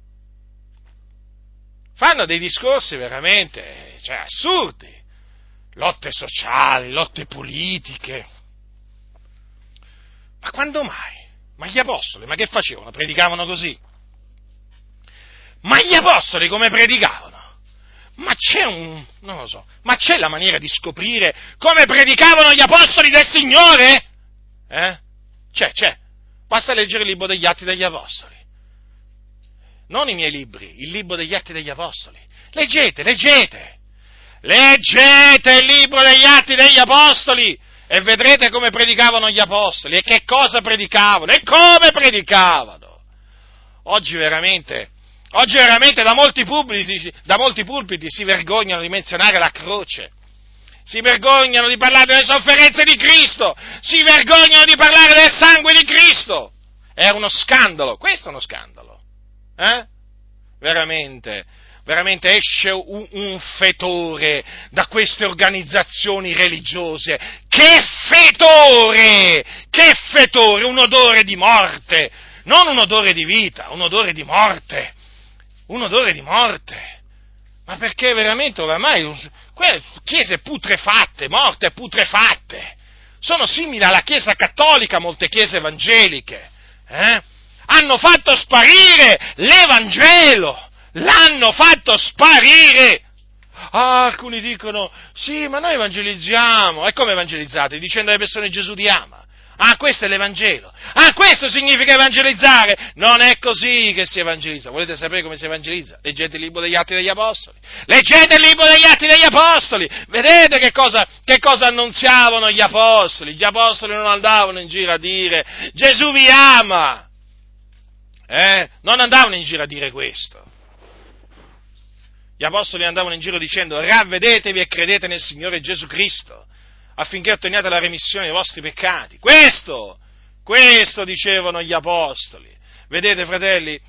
Fanno dei discorsi veramente, cioè, assurdi lotte sociali, lotte politiche. Ma quando mai? Ma gli apostoli, ma che facevano? Predicavano così? Ma gli apostoli come predicavano? Ma c'è un, non lo so, ma c'è la maniera di scoprire come predicavano gli apostoli del Signore? Eh? C'è, c'è. Basta leggere il libro degli Atti degli Apostoli. Non i miei libri, il libro degli Atti degli Apostoli. Leggete, leggete. Leggete il libro degli Atti degli Apostoli e vedrete come predicavano gli Apostoli e che cosa predicavano e come predicavano. Oggi veramente, oggi veramente da molti, pulpiti, da molti pulpiti si vergognano di menzionare la croce si vergognano di parlare delle sofferenze di Cristo, si vergognano di parlare del sangue di Cristo. È uno scandalo, questo è uno scandalo. Eh? Veramente veramente esce un, un, fetore da queste organizzazioni religiose. Che fetore! Che fetore! Un odore di morte! Non un odore di vita, un odore di morte! Un odore di morte! Ma perché veramente oramai chiese putrefatte, morte putrefatte, sono simili alla Chiesa cattolica, molte chiese evangeliche, eh? hanno fatto sparire l'Evangelo, l'hanno fatto sparire. Ah, alcuni dicono, sì, ma noi evangelizziamo. E come evangelizzate? Dicendo alle persone Gesù ti ama. Ah, questo è l'Evangelo. Ah, questo significa evangelizzare. Non è così che si evangelizza. Volete sapere come si evangelizza? Leggete il libro degli Atti degli Apostoli. Leggete il libro degli Atti degli Apostoli. Vedete che cosa, che cosa annunziavano gli Apostoli. Gli Apostoli non andavano in giro a dire Gesù vi ama. Eh? Non andavano in giro a dire questo. Gli Apostoli andavano in giro dicendo ravvedetevi e credete nel Signore Gesù Cristo affinché otteniate la remissione dei vostri peccati. Questo, questo dicevano gli apostoli. Vedete, fratelli,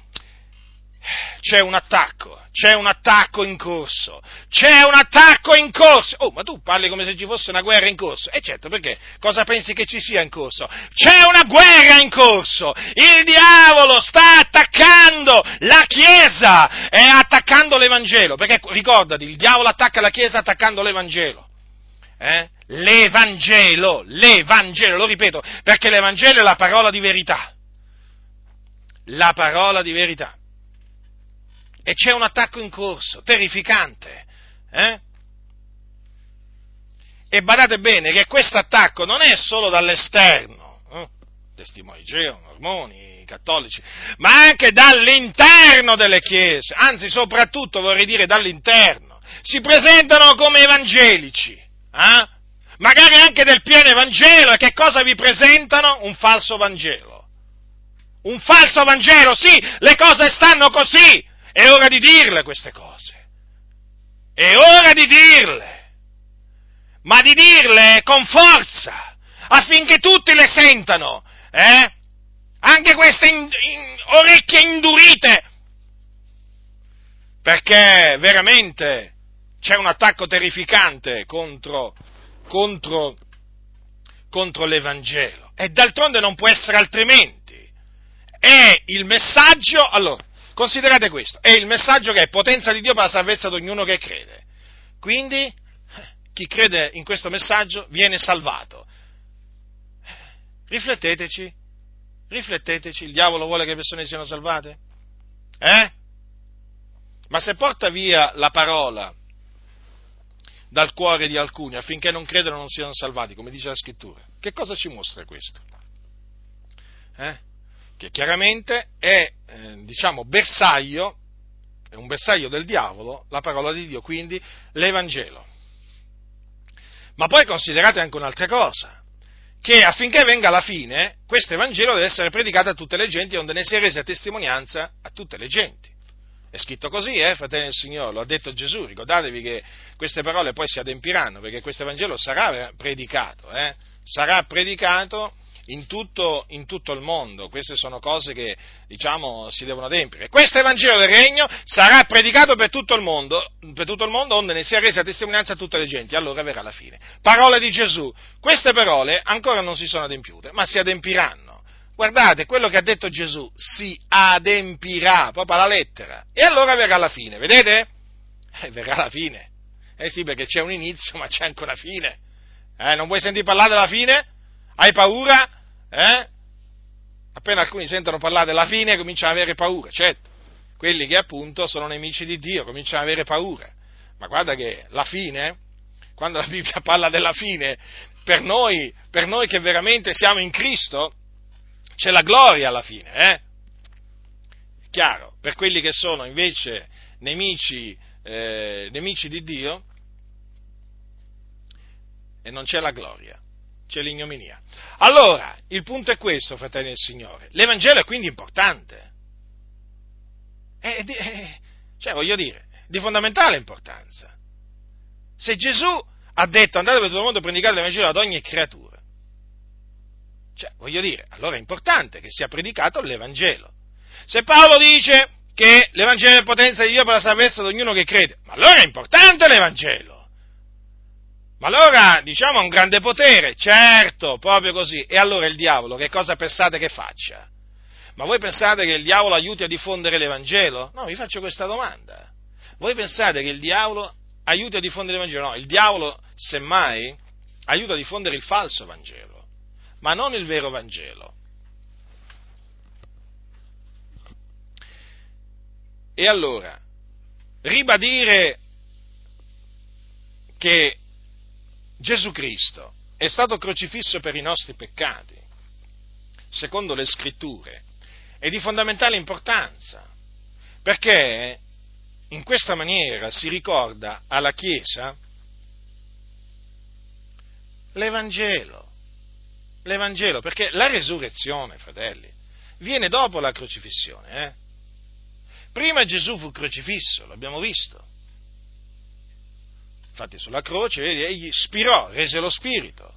c'è un attacco, c'è un attacco in corso, c'è un attacco in corso. Oh, ma tu parli come se ci fosse una guerra in corso. E certo, perché? Cosa pensi che ci sia in corso? C'è una guerra in corso. Il diavolo sta attaccando la Chiesa e attaccando l'Evangelo. Perché ricordati, il diavolo attacca la Chiesa attaccando l'Evangelo. Eh? L'Evangelo, l'Evangelo, lo ripeto, perché l'Evangelo è la parola di verità. La parola di verità. E c'è un attacco in corso, terrificante. Eh? E badate bene che questo attacco non è solo dall'esterno, eh? testimoni Geo, mormoni, cattolici, ma anche dall'interno delle chiese, anzi soprattutto vorrei dire dall'interno. Si presentano come evangelici. Eh? magari anche del pieno Evangelo, e che cosa vi presentano? Un falso Vangelo. Un falso Vangelo, sì, le cose stanno così, è ora di dirle queste cose. È ora di dirle, ma di dirle con forza, affinché tutti le sentano, eh? Anche queste in, in, orecchie indurite, perché veramente c'è un attacco terrificante contro contro, contro l'Evangelo. E d'altronde non può essere altrimenti. È il messaggio, allora, considerate questo, è il messaggio che è potenza di Dio per la salvezza di ognuno che crede. Quindi, chi crede in questo messaggio viene salvato. Rifletteteci, rifletteteci, il diavolo vuole che le persone siano salvate? Eh? Ma se porta via la parola dal cuore di alcuni affinché non credano non siano salvati, come dice la scrittura. Che cosa ci mostra questo? Eh? Che chiaramente è, eh, diciamo, bersaglio, è un bersaglio del diavolo, la parola di Dio, quindi l'Evangelo. Ma poi considerate anche un'altra cosa, che affinché venga la fine, questo Evangelo deve essere predicato a tutte le genti, onde ne sia resa testimonianza a tutte le genti. È scritto così, eh, fratelli del Signore, lo ha detto Gesù, ricordatevi che queste parole poi si adempiranno, perché questo Vangelo sarà predicato, eh, sarà predicato in tutto, in tutto, il mondo, queste sono cose che, diciamo, si devono adempiere. Questo Evangelo del Regno sarà predicato per tutto il mondo, per tutto il mondo, onde ne sia resa testimonianza a tutte le genti, allora verrà la fine. Parole di Gesù, queste parole ancora non si sono adempiute, ma si adempiranno guardate, quello che ha detto Gesù si adempirà, proprio alla lettera, e allora verrà la fine, vedete? Eh, verrà la fine. Eh sì, perché c'è un inizio, ma c'è anche una fine. Eh, non vuoi sentire parlare della fine? Hai paura? Eh? Appena alcuni sentono parlare della fine cominciano ad avere paura, certo. Quelli che appunto sono nemici di Dio cominciano ad avere paura. Ma guarda che la fine, quando la Bibbia parla della fine, per noi, per noi che veramente siamo in Cristo, c'è la gloria alla fine, eh? Chiaro, per quelli che sono invece nemici, eh, nemici di Dio, e non c'è la gloria, c'è l'ignominia. Allora, il punto è questo, fratelli del Signore. L'Evangelo è quindi importante. È, è, cioè, voglio dire, di fondamentale importanza. Se Gesù ha detto andate per tutto il mondo e predicate l'Evangelo ad ogni creatura, cioè, voglio dire, allora è importante che sia predicato l'Evangelo. Se Paolo dice che l'Evangelo è potenza di Dio per la salvezza di ognuno che crede, ma allora è importante l'Evangelo. Ma allora, diciamo, ha un grande potere, certo, proprio così. E allora il diavolo, che cosa pensate che faccia? Ma voi pensate che il diavolo aiuti a diffondere l'Evangelo? No, vi faccio questa domanda. Voi pensate che il diavolo aiuti a diffondere l'Evangelo? No, il diavolo, semmai, aiuta a diffondere il falso Vangelo ma non il vero Vangelo. E allora, ribadire che Gesù Cristo è stato crocifisso per i nostri peccati, secondo le scritture è di fondamentale importanza, perché in questa maniera si ricorda alla Chiesa l'Evangelo, l'Evangelo, perché la resurrezione, fratelli, viene dopo la crocifissione. Eh? Prima Gesù fu crocifisso, l'abbiamo visto. Infatti sulla croce, vedi, egli spirò, rese lo spirito,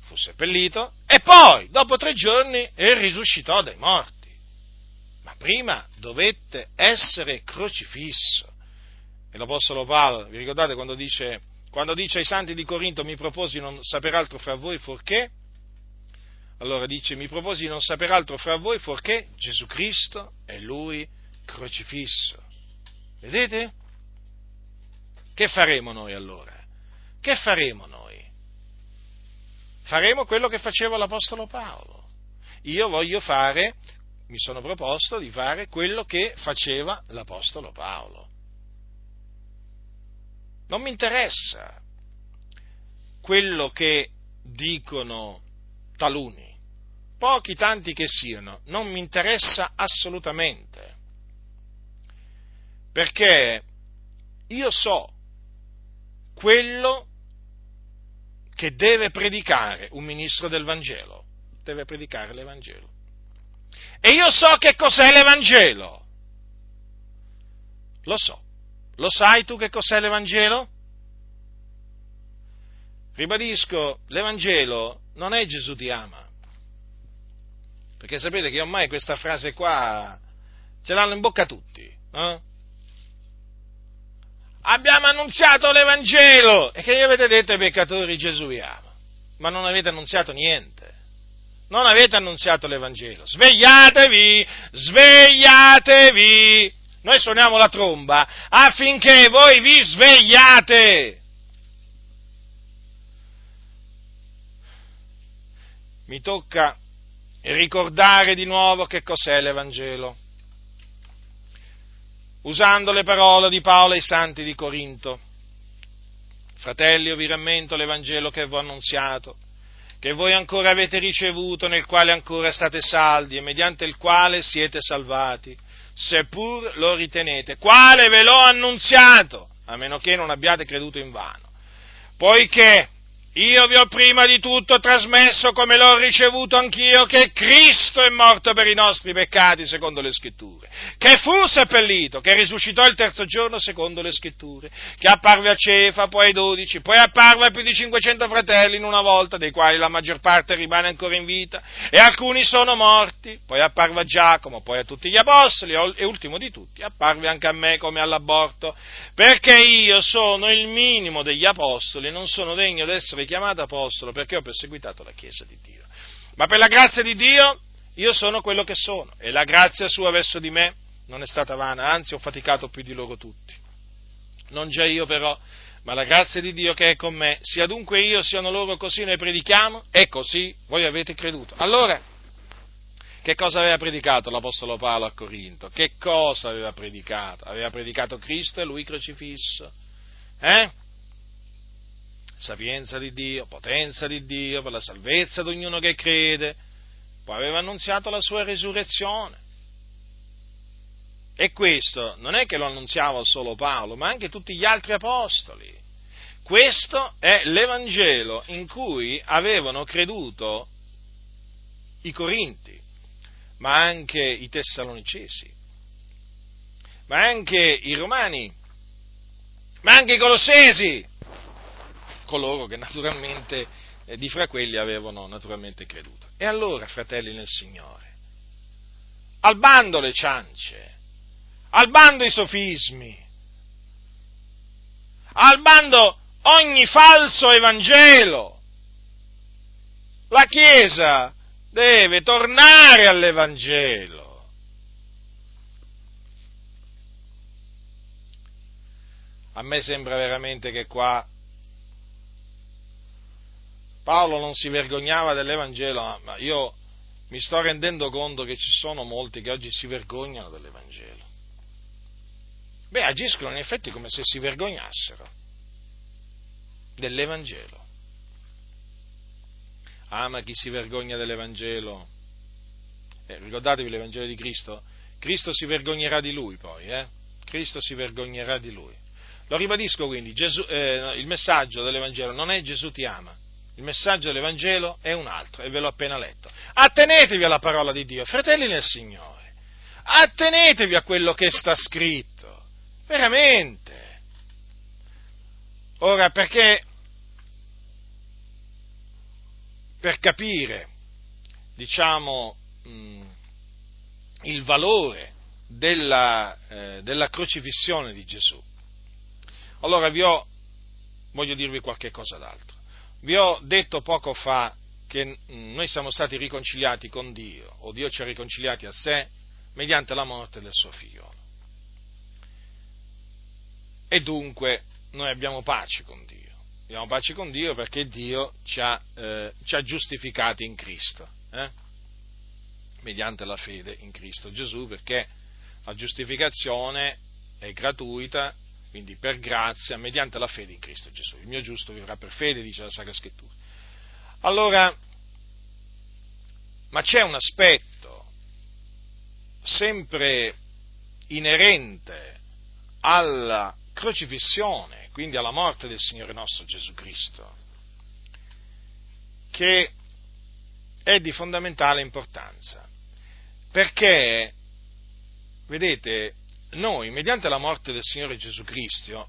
fu seppellito e poi, dopo tre giorni, risuscitò dai morti. Ma prima dovette essere crocifisso. E l'Apostolo Paolo, vi ricordate quando dice, quando dice ai santi di Corinto mi proposi non sapere altro fra voi fuorché? Allora dice mi proposi non sapere altro fra voi fuorché Gesù Cristo è Lui crocifisso. Vedete? Che faremo noi allora? Che faremo noi? Faremo quello che faceva l'Apostolo Paolo. Io voglio fare, mi sono proposto di fare quello che faceva l'Apostolo Paolo. Non mi interessa quello che dicono taluni, pochi tanti che siano, non mi interessa assolutamente. Perché io so quello che deve predicare un ministro del Vangelo. Deve predicare l'Evangelo. E io so che cos'è l'Evangelo. Lo so. Lo sai tu che cos'è l'Evangelo? Ribadisco, l'Evangelo non è Gesù ti ama. Perché sapete che ormai questa frase qua ce l'hanno in bocca tutti. No? Abbiamo annunziato l'Evangelo e che gli avete detto ai peccatori Gesù vi ama, ma non avete annunziato niente. Non avete annunziato l'Evangelo. Svegliatevi, svegliatevi. Noi suoniamo la tromba affinché voi vi svegliate. Mi tocca ricordare di nuovo che cos'è l'Evangelo usando le parole di Paolo ai santi di Corinto. Fratelli, io vi rammento l'Evangelo che vi ho annunziato, che voi ancora avete ricevuto, nel quale ancora state saldi e mediante il quale siete salvati, seppur lo ritenete. Quale ve l'ho annunziato, a meno che non abbiate creduto in vano. Poiché io vi ho prima di tutto trasmesso, come l'ho ricevuto anch'io, che Cristo è morto per i nostri peccati, secondo le scritture, che fu seppellito, che risuscitò il terzo giorno, secondo le scritture, che apparve a Cefa, poi ai dodici, poi apparve a più di 500 fratelli in una volta, dei quali la maggior parte rimane ancora in vita, e alcuni sono morti, poi apparve a Giacomo, poi a tutti gli apostoli, e ultimo di tutti, apparve anche a me come all'aborto, perché io sono il minimo degli apostoli, non sono degno di essere chiamato apostolo perché ho perseguitato la Chiesa di Dio. Ma per la grazia di Dio io sono quello che sono e la grazia sua verso di me non è stata vana, anzi ho faticato più di loro tutti. Non già io però, ma la grazia di Dio che è con me, sia dunque io, siano loro così noi predichiamo e così voi avete creduto. Allora, che cosa aveva predicato l'Apostolo Paolo a Corinto? Che cosa aveva predicato? Aveva predicato Cristo e lui crocifisso. Eh? Sapienza di Dio, potenza di Dio, per la salvezza di ognuno che crede. Poi aveva annunziato la sua risurrezione. E questo non è che lo annunziava solo Paolo, ma anche tutti gli altri apostoli. Questo è l'Evangelo in cui avevano creduto i Corinti, ma anche i Tessalonicesi, ma anche i Romani, ma anche i Colossesi coloro che naturalmente eh, di fra quelli avevano naturalmente creduto. E allora, fratelli nel Signore, al bando le ciance, al bando i sofismi, al bando ogni falso Evangelo. La Chiesa deve tornare all'Evangelo. A me sembra veramente che qua Paolo non si vergognava dell'Evangelo, ma io mi sto rendendo conto che ci sono molti che oggi si vergognano dell'Evangelo. Beh, agiscono in effetti come se si vergognassero dell'Evangelo. Ah, ma chi si vergogna dell'Evangelo eh, ricordatevi l'Evangelo di Cristo, Cristo si vergognerà di lui poi, eh? Cristo si vergognerà di lui. Lo ribadisco quindi, Gesù, eh, il messaggio dell'Evangelo non è Gesù ti ama, il messaggio dell'Evangelo è un altro e ve l'ho appena letto. Attenetevi alla parola di Dio, fratelli nel Signore, attenetevi a quello che sta scritto, veramente. Ora, perché per capire, diciamo, mh, il valore della, eh, della, crocifissione di Gesù. Allora vi ho, voglio dirvi qualche cosa d'altro. Vi ho detto poco fa che noi siamo stati riconciliati con Dio, o Dio ci ha riconciliati a sé, mediante la morte del suo figliolo. E dunque noi abbiamo pace con Dio. Abbiamo pace con Dio perché Dio ci ha, eh, ci ha giustificati in Cristo. Eh? mediante la fede in Cristo Gesù, perché la giustificazione è gratuita, quindi per grazia, mediante la fede in Cristo Gesù. Il mio giusto vivrà per fede, dice la Sacra Scrittura. Allora, ma c'è un aspetto sempre inerente alla crocifissione, quindi alla morte del Signore nostro Gesù Cristo, che è di fondamentale importanza. Perché, vedete, noi, mediante la morte del Signore Gesù Cristo,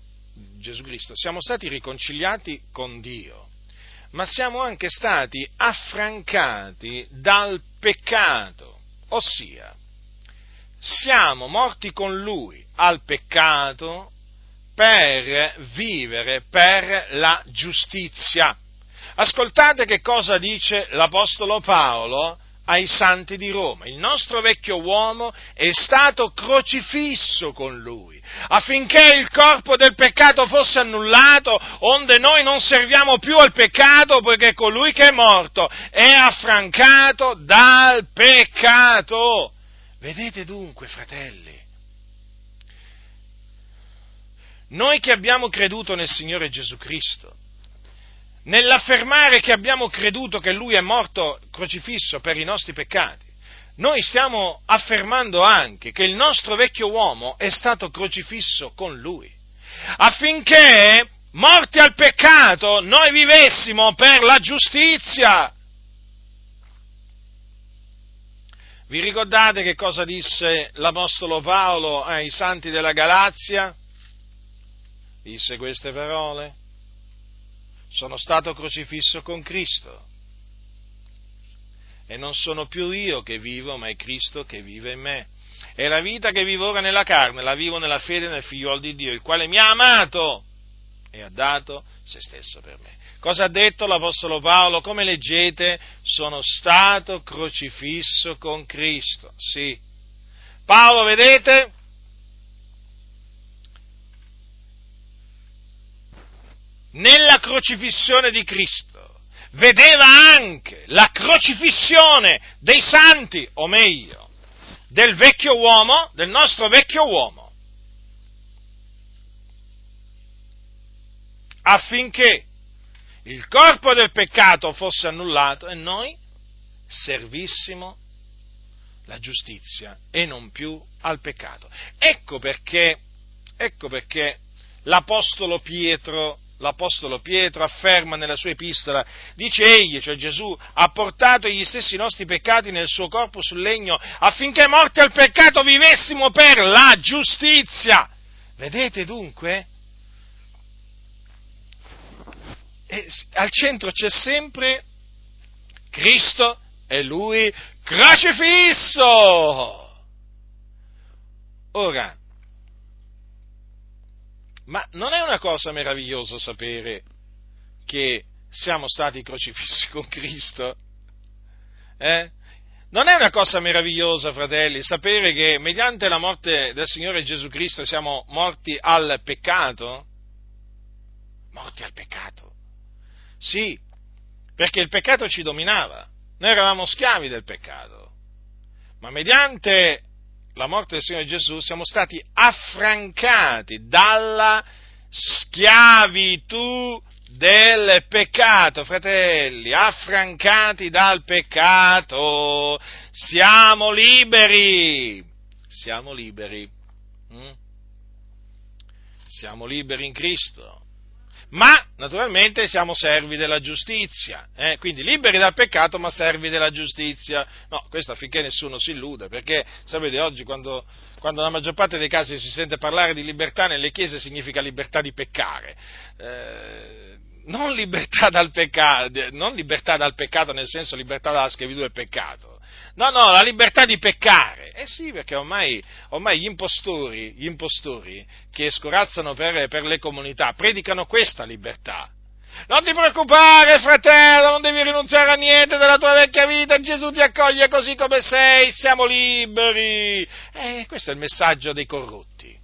Gesù Cristo, siamo stati riconciliati con Dio, ma siamo anche stati affrancati dal peccato, ossia, siamo morti con Lui al peccato per vivere per la giustizia. Ascoltate che cosa dice l'Apostolo Paolo ai santi di Roma. Il nostro vecchio uomo è stato crocifisso con lui, affinché il corpo del peccato fosse annullato, onde noi non serviamo più al peccato, poiché colui che è morto è affrancato dal peccato. Vedete dunque, fratelli, noi che abbiamo creduto nel Signore Gesù Cristo, nell'affermare che abbiamo creduto che Lui è morto crocifisso per i nostri peccati, noi stiamo affermando anche che il nostro vecchio uomo è stato crocifisso con Lui, affinché, morti al peccato, noi vivessimo per la giustizia. Vi ricordate che cosa disse l'Apostolo Paolo ai santi della Galazia? Disse queste parole? Sono stato crocifisso con Cristo. E non sono più io che vivo, ma è Cristo che vive in me. E la vita che vivo ora nella carne, la vivo nella fede nel figliuolo di Dio, il quale mi ha amato e ha dato se stesso per me. Cosa ha detto l'Apostolo Paolo? Come leggete, sono stato crocifisso con Cristo. Sì. Paolo, vedete, nella crocifissione di Cristo vedeva anche la crocifissione dei santi, o meglio, del vecchio uomo, del nostro vecchio uomo, affinché il corpo del peccato fosse annullato e noi servissimo la giustizia e non più al peccato. Ecco perché, ecco perché l'Apostolo Pietro l'Apostolo Pietro afferma nella sua epistola, dice egli, cioè Gesù, ha portato gli stessi nostri peccati nel suo corpo sul legno affinché morti al peccato vivessimo per la giustizia. Vedete dunque? E al centro c'è sempre Cristo e Lui crocifisso. Ora, ma non è una cosa meravigliosa sapere che siamo stati crocifissi con Cristo? Eh? Non è una cosa meravigliosa, fratelli, sapere che mediante la morte del Signore Gesù Cristo siamo morti al peccato? Morti al peccato? Sì, perché il peccato ci dominava, noi eravamo schiavi del peccato, ma mediante la morte del Signore Gesù siamo stati affrancati dalla schiavitù del peccato, fratelli, affrancati dal peccato, siamo liberi, siamo liberi, mm? siamo liberi in Cristo, ma naturalmente siamo servi della giustizia, eh? quindi liberi dal peccato ma servi della giustizia. No, questo affinché nessuno si illuda, perché sapete oggi quando, quando nella maggior parte dei casi si sente parlare di libertà nelle chiese significa libertà di peccare. Eh, non libertà, dal peccato, non libertà dal peccato nel senso libertà dalla schiavitù del peccato, no, no, la libertà di peccare. Eh sì, perché ormai, ormai gli, impostori, gli impostori che scorazzano per, per le comunità predicano questa libertà. Non ti preoccupare, fratello, non devi rinunziare a niente della tua vecchia vita, Gesù ti accoglie così come sei, siamo liberi. Eh, questo è il messaggio dei corrotti.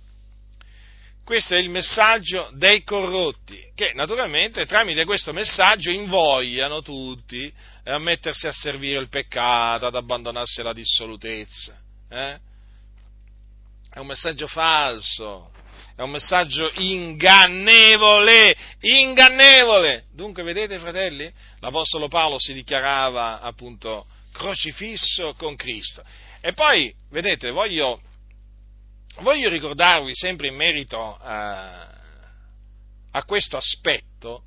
Questo è il messaggio dei corrotti, che naturalmente tramite questo messaggio invogliano tutti a mettersi a servire il peccato, ad abbandonarsi alla dissolutezza. Eh? È un messaggio falso, è un messaggio ingannevole, ingannevole. Dunque, vedete, fratelli, l'Apostolo Paolo si dichiarava appunto crocifisso con Cristo. E poi, vedete, voglio voglio ricordarvi sempre in merito a, a questo aspetto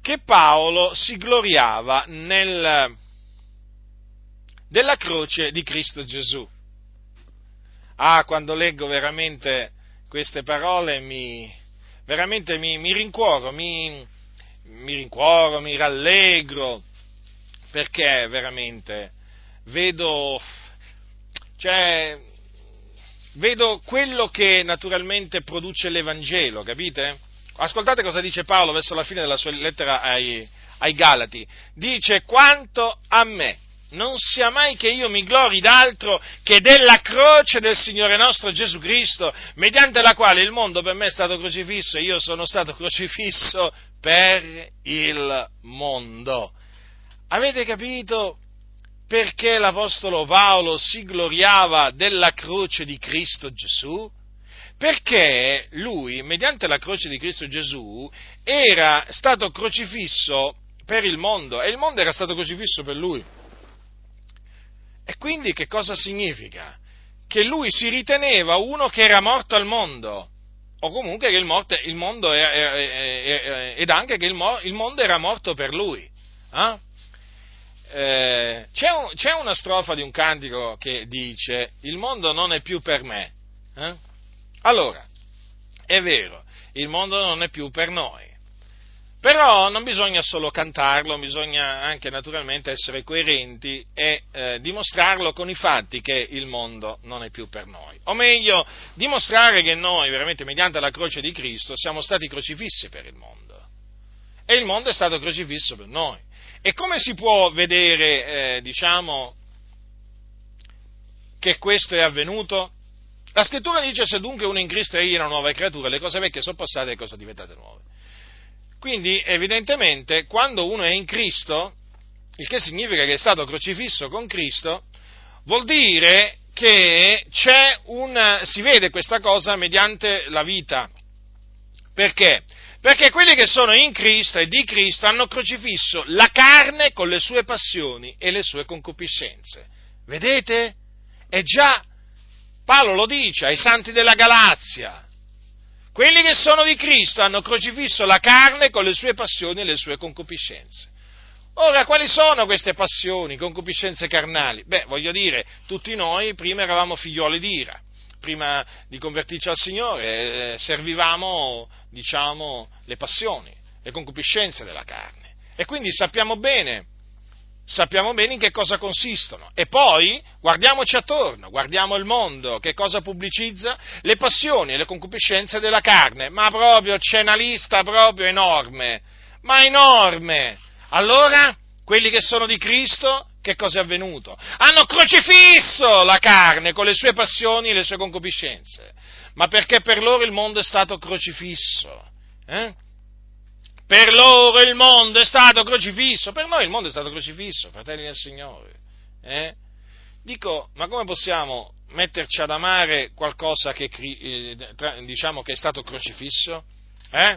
che Paolo si gloriava nel, della croce di Cristo Gesù. Ah, quando leggo veramente queste parole mi, veramente mi, mi rincuoro, mi, mi rincuoro, mi rallegro, perché veramente vedo, cioè, vedo quello che naturalmente produce l'Evangelo, capite? Ascoltate cosa dice Paolo verso la fine della sua lettera ai, ai Galati. Dice, quanto a me, non sia mai che io mi glori d'altro che della croce del Signore nostro Gesù Cristo, mediante la quale il mondo per me è stato crocifisso e io sono stato crocifisso per il mondo. Avete capito perché l'Apostolo Paolo si gloriava della croce di Cristo Gesù? Perché lui, mediante la croce di Cristo Gesù, era stato crocifisso per il mondo e il mondo era stato crocifisso per lui. E quindi che cosa significa? Che lui si riteneva uno che era morto al mondo, o comunque che il, morte, il mondo era, ed anche che il, mondo era morto per lui. Eh? eh, c'è, un, c'è, una strofa di un cantico che dice il mondo non è più per me. Eh? Allora, è vero, il mondo non è più per noi. Però non bisogna solo cantarlo, bisogna anche naturalmente essere coerenti e eh, dimostrarlo con i fatti che il mondo non è più per noi. O meglio, dimostrare che noi, veramente mediante la croce di Cristo, siamo stati crocifissi per il mondo. E il mondo è stato crocifisso per noi. E come si può vedere, eh, diciamo, che questo è avvenuto? La scrittura dice se dunque uno in Cristo è una nuova creatura, le cose vecchie sono passate e le cose diventate nuove. Quindi, evidentemente, quando uno è in Cristo, il che significa che è stato crocifisso con Cristo, vuol dire che c'è un, si vede questa cosa mediante la vita. Perché? Perché quelli che sono in Cristo e di Cristo hanno crocifisso la carne con le sue passioni e le sue concupiscenze. Vedete? E già Paolo lo dice ai santi della Galazia. Quelli che sono di Cristo hanno crocifisso la carne con le sue passioni e le sue concupiscenze. Ora, quali sono queste passioni, concupiscenze carnali? Beh, voglio dire, tutti noi prima eravamo figlioli di ira prima di convertirci al Signore, eh, servivamo, diciamo, le passioni, le concupiscenze della carne. E quindi sappiamo bene, sappiamo bene in che cosa consistono. E poi guardiamoci attorno, guardiamo il mondo, che cosa pubblicizza? Le passioni e le concupiscenze della carne. Ma proprio c'è una lista proprio enorme, ma enorme. Allora, quelli che sono di Cristo che cosa è avvenuto? Hanno crocifisso la carne con le sue passioni e le sue concupiscenze, ma perché per loro il mondo è stato crocifisso. Eh? Per loro il mondo è stato crocifisso, per noi il mondo è stato crocifisso, fratelli del Signore. Eh? Dico, ma come possiamo metterci ad amare qualcosa che, eh, diciamo, che è stato crocifisso? Eh?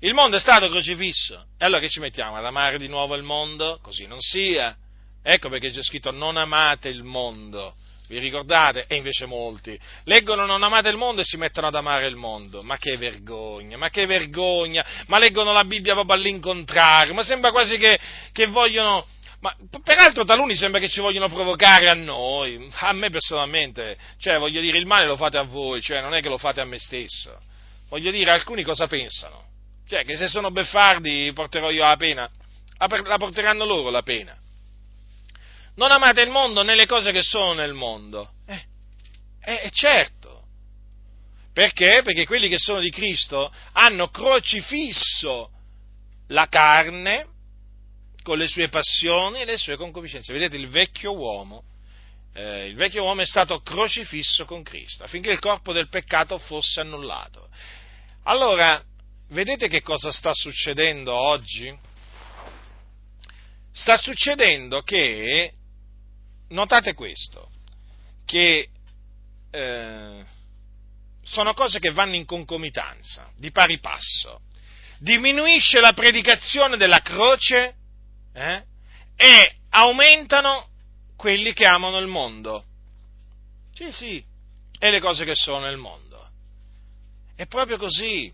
Il mondo è stato crocifisso, e allora che ci mettiamo ad amare di nuovo il mondo? Così non sia. Ecco perché c'è scritto non amate il mondo. Vi ricordate? E invece molti leggono non amate il mondo e si mettono ad amare il mondo. Ma che vergogna, ma che vergogna! Ma leggono la Bibbia proprio all'incontrario, ma sembra quasi che, che vogliono, ma peraltro taluni sembra che ci vogliono provocare a noi, a me personalmente, cioè voglio dire il male lo fate a voi, cioè non è che lo fate a me stesso. Voglio dire, alcuni cosa pensano? Cioè che se sono beffardi porterò io la pena? La porteranno loro la pena. Non amate il mondo né le cose che sono nel mondo. Eh, eh, certo. Perché? Perché quelli che sono di Cristo hanno crocifisso la carne con le sue passioni e le sue concupiscenze. Vedete, il vecchio uomo, eh, il vecchio uomo è stato crocifisso con Cristo affinché il corpo del peccato fosse annullato. Allora, vedete che cosa sta succedendo oggi? Sta succedendo che notate questo, che eh, sono cose che vanno in concomitanza, di pari passo. Diminuisce la predicazione della croce eh, e aumentano quelli che amano il mondo. Sì, sì, e le cose che sono nel mondo. È proprio così.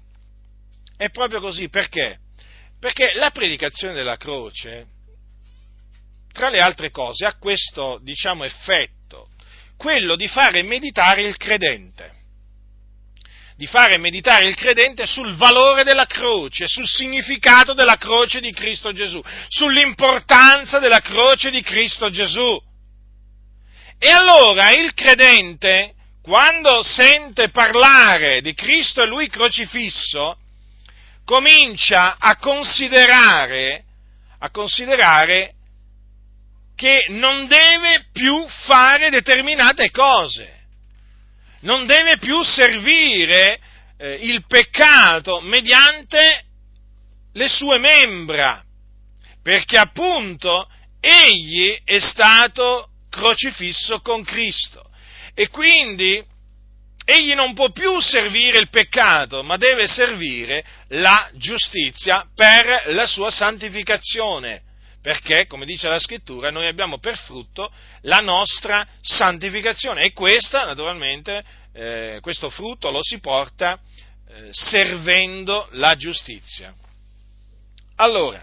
È proprio così perché? Perché la predicazione della croce tra le altre cose, ha questo, diciamo, effetto, quello di fare meditare il credente, di fare meditare il credente sul valore della croce, sul significato della croce di Cristo Gesù, sull'importanza della croce di Cristo Gesù. E allora il credente, quando sente parlare di Cristo e lui crocifisso, comincia a considerare, a considerare che non deve più fare determinate cose, non deve più servire eh, il peccato mediante le sue membra, perché appunto egli è stato crocifisso con Cristo. E quindi egli non può più servire il peccato, ma deve servire la giustizia per la sua santificazione perché, come dice la scrittura, noi abbiamo per frutto la nostra santificazione e questa, naturalmente, eh, questo frutto lo si porta eh, servendo la giustizia. Allora,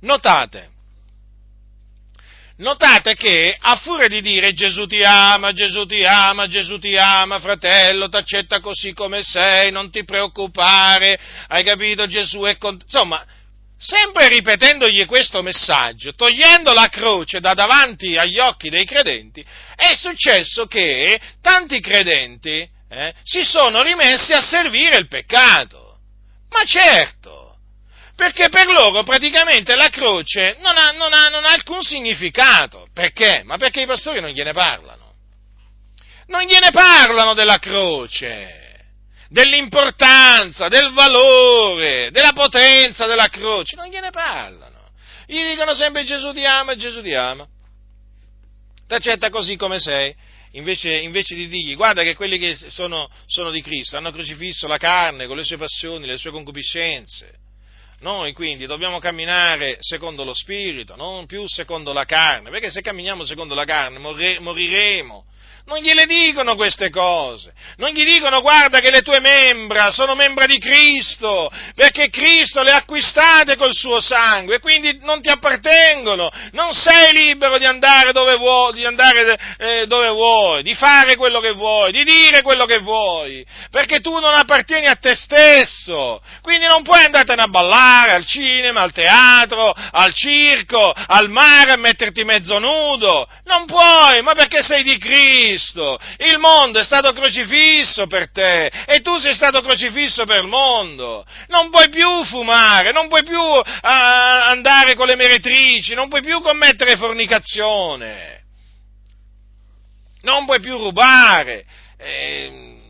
notate, notate che a furia di dire Gesù ti ama, Gesù ti ama, Gesù ti ama, fratello, ti accetta così come sei, non ti preoccupare, hai capito, Gesù è con... Insomma, sempre ripetendogli questo messaggio, togliendo la croce da davanti agli occhi dei credenti, è successo che tanti credenti eh, si sono rimessi a servire il peccato. Ma certo, perché per loro praticamente la croce non ha, non ha, non ha alcun significato. Perché? Ma perché i pastori non gliene parlano. Non gliene parlano della croce dell'importanza, del valore, della potenza della croce, non gliene parlano. Gli dicono sempre Gesù ti ama, Gesù ti ama. T'accetta così come sei. Invece, invece, di dirgli guarda che quelli che sono, sono di Cristo hanno crocifisso la carne con le sue passioni, le sue concupiscenze. Noi quindi dobbiamo camminare secondo lo Spirito, non più secondo la carne, perché se camminiamo secondo la carne moriremo non gliele dicono queste cose, non gli dicono guarda che le tue membra sono membra di Cristo, perché Cristo le ha acquistate col suo sangue, quindi non ti appartengono, non sei libero di andare dove vuoi, di, andare, eh, dove vuoi, di fare quello che vuoi, di dire quello che vuoi, perché tu non appartieni a te stesso, quindi non puoi andartene a ballare al cinema, al teatro, al circo, al mare a metterti mezzo nudo, non puoi, ma perché sei di Cristo Cristo, il mondo è stato crocifisso per te e tu sei stato crocifisso per il mondo. Non puoi più fumare, non puoi più uh, andare con le meretrici, non puoi più commettere fornicazione, non puoi più rubare. Eh,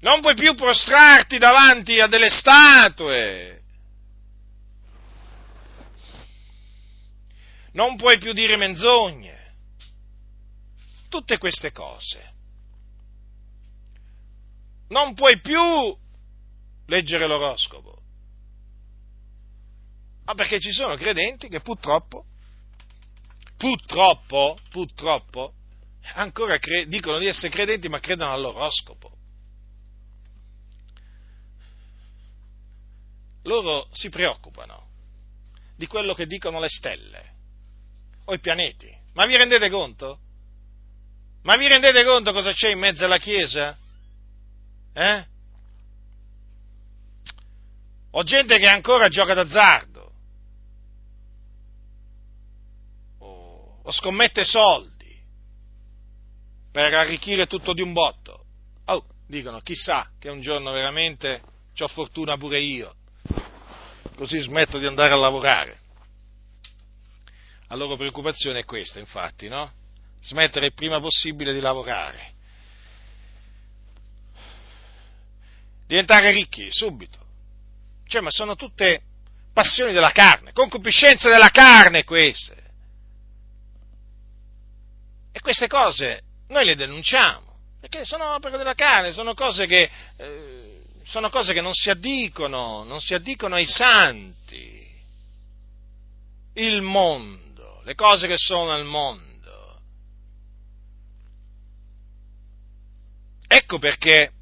non puoi più prostrarti davanti a delle statue. Non puoi più dire menzogne tutte queste cose. Non puoi più leggere l'oroscopo. Ma perché ci sono credenti che purtroppo purtroppo, purtroppo, ancora cre- dicono di essere credenti ma credono all'oroscopo. Loro si preoccupano di quello che dicono le stelle o i pianeti. Ma vi rendete conto? Ma vi rendete conto cosa c'è in mezzo alla Chiesa? Eh? Ho gente che ancora gioca d'azzardo, o, o scommette soldi per arricchire tutto di un botto. Oh, dicono, chissà che un giorno veramente ho fortuna pure io, così smetto di andare a lavorare. La loro preoccupazione è questa, infatti, no? Smettere il prima possibile di lavorare. Diventare ricchi subito. Cioè, ma sono tutte passioni della carne, concupiscenze della carne queste. E queste cose noi le denunciamo, perché sono opere della carne, sono cose che, eh, sono cose che non si addicono, non si addicono ai santi. Il mondo, le cose che sono al mondo. Ecco perché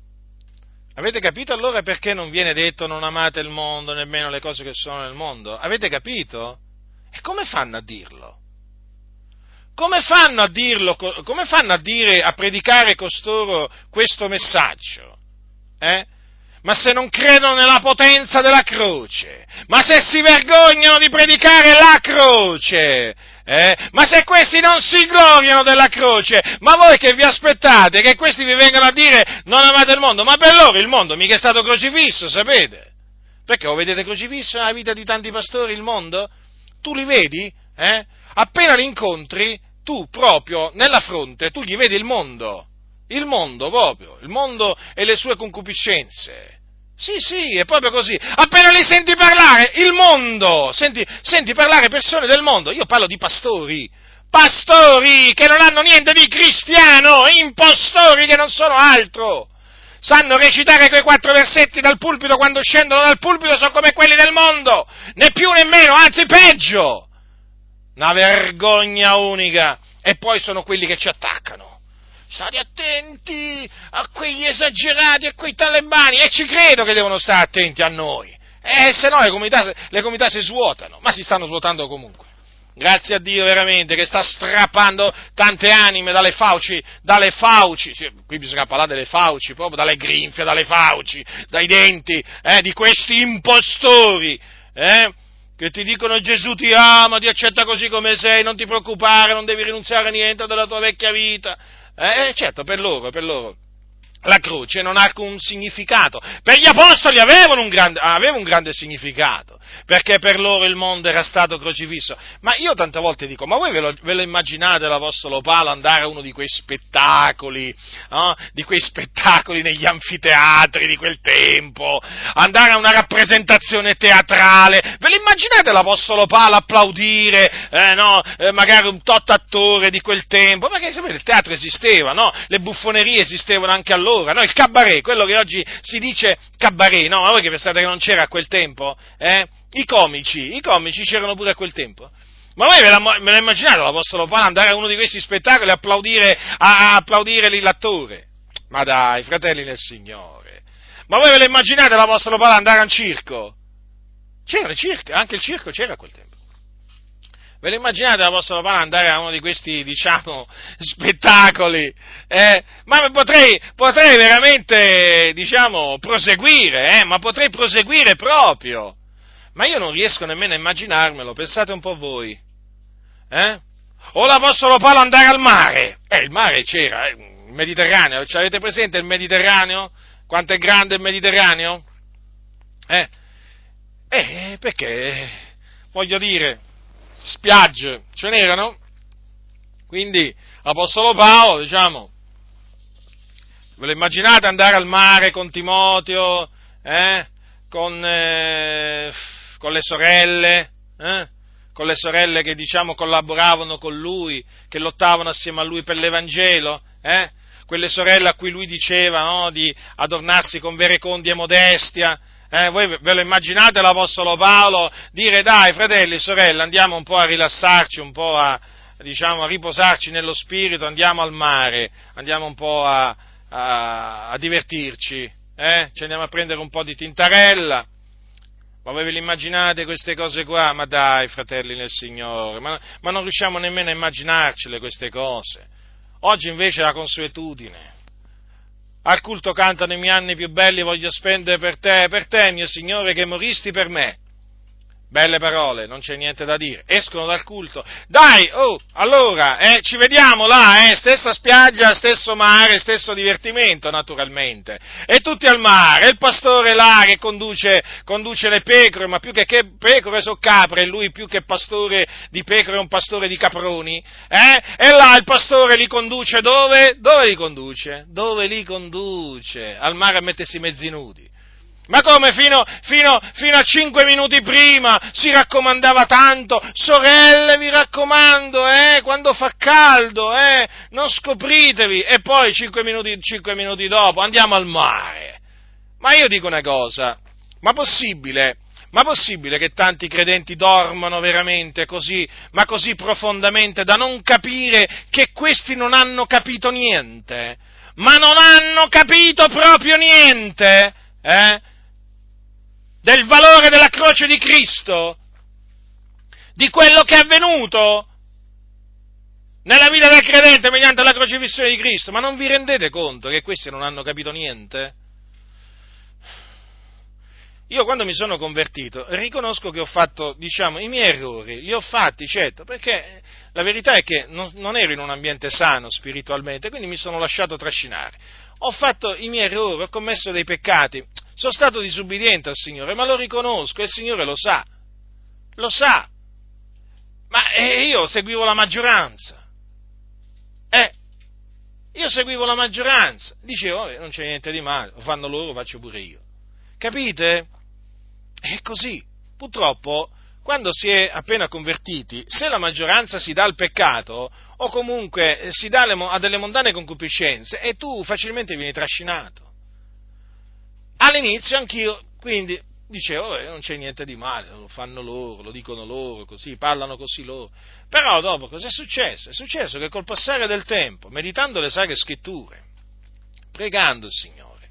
Avete capito allora perché non viene detto non amate il mondo, nemmeno le cose che sono nel mondo? Avete capito? E come fanno a dirlo? Come fanno a dirlo? Come fanno a dire, a predicare costoro questo messaggio? Eh? Ma se non credono nella potenza della croce, ma se si vergognano di predicare la croce, eh? Ma se questi non si gloriano della croce, ma voi che vi aspettate che questi vi vengano a dire non amate il mondo? Ma per loro il mondo mica è stato crocifisso, sapete? Perché lo vedete crocifisso nella vita di tanti pastori il mondo? Tu li vedi? Eh? Appena li incontri, tu proprio nella fronte, tu gli vedi il mondo. Il mondo proprio, il mondo e le sue concupiscenze. Sì, sì, è proprio così. Appena li senti parlare, il mondo, senti, senti parlare persone del mondo, io parlo di pastori, pastori che non hanno niente di cristiano, impostori che non sono altro. Sanno recitare quei quattro versetti dal pulpito quando scendono dal pulpito, sono come quelli del mondo, né più né meno, anzi peggio. Una vergogna unica. E poi sono quelli che ci attaccano state attenti a quegli esagerati, a quei talebani, e ci credo che devono stare attenti a noi, eh, se no le comunità, le comunità si svuotano, ma si stanno svuotando comunque. Grazie a Dio veramente che sta strappando tante anime dalle fauci, dalle fauci, sì, qui bisogna parlare delle fauci, proprio dalle grinfie, dalle fauci, dai denti, eh, di questi impostori, eh, che ti dicono Gesù ti ama, ti accetta così come sei, non ti preoccupare, non devi rinunciare a niente della tua vecchia vita, eh, eh, certo, per loro, per loro. La croce non ha alcun significato. Per gli apostoli aveva un, grande, aveva un grande significato perché per loro il mondo era stato crocifisso. Ma io tante volte dico, ma voi ve lo, ve lo immaginate l'Apostolo Paolo andare a uno di quei spettacoli, no? di quei spettacoli negli anfiteatri di quel tempo, andare a una rappresentazione teatrale, ve lo immaginate l'Apostolo Paolo applaudire, eh, no? eh, magari un tot attore di quel tempo, perché sapete il teatro esisteva, no? le buffonerie esistevano anche allora, no? il cabaret, quello che oggi si dice cabaret, no? ma voi che pensate che non c'era a quel tempo? Eh? I comici, i comici c'erano pure a quel tempo. Ma voi ve la, immaginate l'Apostolo Paolo andare a uno di questi spettacoli e applaudire, a, a applaudire l'attore? Ma dai, fratelli nel Signore. Ma voi ve la immaginate l'Apostolo Paolo andare a un circo? C'era il circo, anche il circo c'era a quel tempo. Ve lo immaginate l'Apostolo Paolo andare a uno di questi, diciamo, spettacoli? Eh? Ma potrei, potrei veramente, diciamo, proseguire, eh? ma potrei proseguire proprio. Ma io non riesco nemmeno a immaginarmelo, pensate un po' voi. Eh? O l'Apostolo Paolo andare al mare? Eh, il mare c'era, eh, il Mediterraneo, ci avete presente il Mediterraneo? Quanto è grande il Mediterraneo? Eh? Eh, perché, voglio dire, spiagge ce n'erano? Quindi l'Apostolo Paolo, diciamo, ve lo immaginate andare al mare con Timoteo, eh? con, eh, con le sorelle, eh? con le sorelle che diciamo collaboravano con lui, che lottavano assieme a lui per l'Evangelo, eh? quelle sorelle a cui lui diceva no, di adornarsi con verecondi e modestia. Eh? Voi ve lo immaginate l'Apostolo Paolo dire dai fratelli e sorelle andiamo un po' a rilassarci, un po' a, diciamo, a riposarci nello spirito, andiamo al mare, andiamo un po' a, a, a divertirci, eh? ci andiamo a prendere un po' di tintarella. Ma voi ve le immaginate queste cose qua? Ma dai, fratelli nel Signore, ma, ma non riusciamo nemmeno a immaginarcele queste cose. Oggi invece è la consuetudine. Al culto cantano i miei anni più belli, voglio spendere per te, per te, mio Signore, che moristi per me. Belle parole, non c'è niente da dire. Escono dal culto. Dai, oh, allora, eh, ci vediamo là, eh, stessa spiaggia, stesso mare, stesso divertimento, naturalmente. E tutti al mare, il pastore là che conduce, conduce le pecore, ma più che, che pecore sono capre, e lui più che pastore di pecore è un pastore di caproni, eh? E là il pastore li conduce dove? Dove li conduce? Dove li conduce? Al mare a mettersi mezzi nudi. Ma come fino, fino, fino, a cinque minuti prima si raccomandava tanto, sorelle vi raccomando, eh, quando fa caldo, eh, non scopritevi, e poi cinque minuti, cinque minuti dopo andiamo al mare. Ma io dico una cosa, ma possibile, ma possibile che tanti credenti dormano veramente così, ma così profondamente da non capire che questi non hanno capito niente? Ma non hanno capito proprio niente? Eh? Del valore della croce di Cristo, di quello che è avvenuto nella vita del credente mediante la crocifissione di Cristo, ma non vi rendete conto che questi non hanno capito niente? Io quando mi sono convertito riconosco che ho fatto, diciamo, i miei errori, li ho fatti, certo, perché la verità è che non, non ero in un ambiente sano spiritualmente, quindi mi sono lasciato trascinare. Ho fatto i miei errori, ho commesso dei peccati, sono stato disubbidiente al Signore, ma lo riconosco e il Signore lo sa. Lo sa. Ma eh, io seguivo la maggioranza. Eh, io seguivo la maggioranza. Dicevo, non c'è niente di male, lo fanno loro, lo faccio pure io. Capite? È così. Purtroppo, quando si è appena convertiti, se la maggioranza si dà al peccato, o comunque si dà a delle mondane concupiscenze, e tu facilmente vieni trascinato all'inizio anch'io, quindi dicevo, eh, non c'è niente di male, lo fanno loro, lo dicono loro, così, parlano così loro. Però dopo cosa è successo? È successo che col passare del tempo, meditando le sacre scritture, pregando il Signore,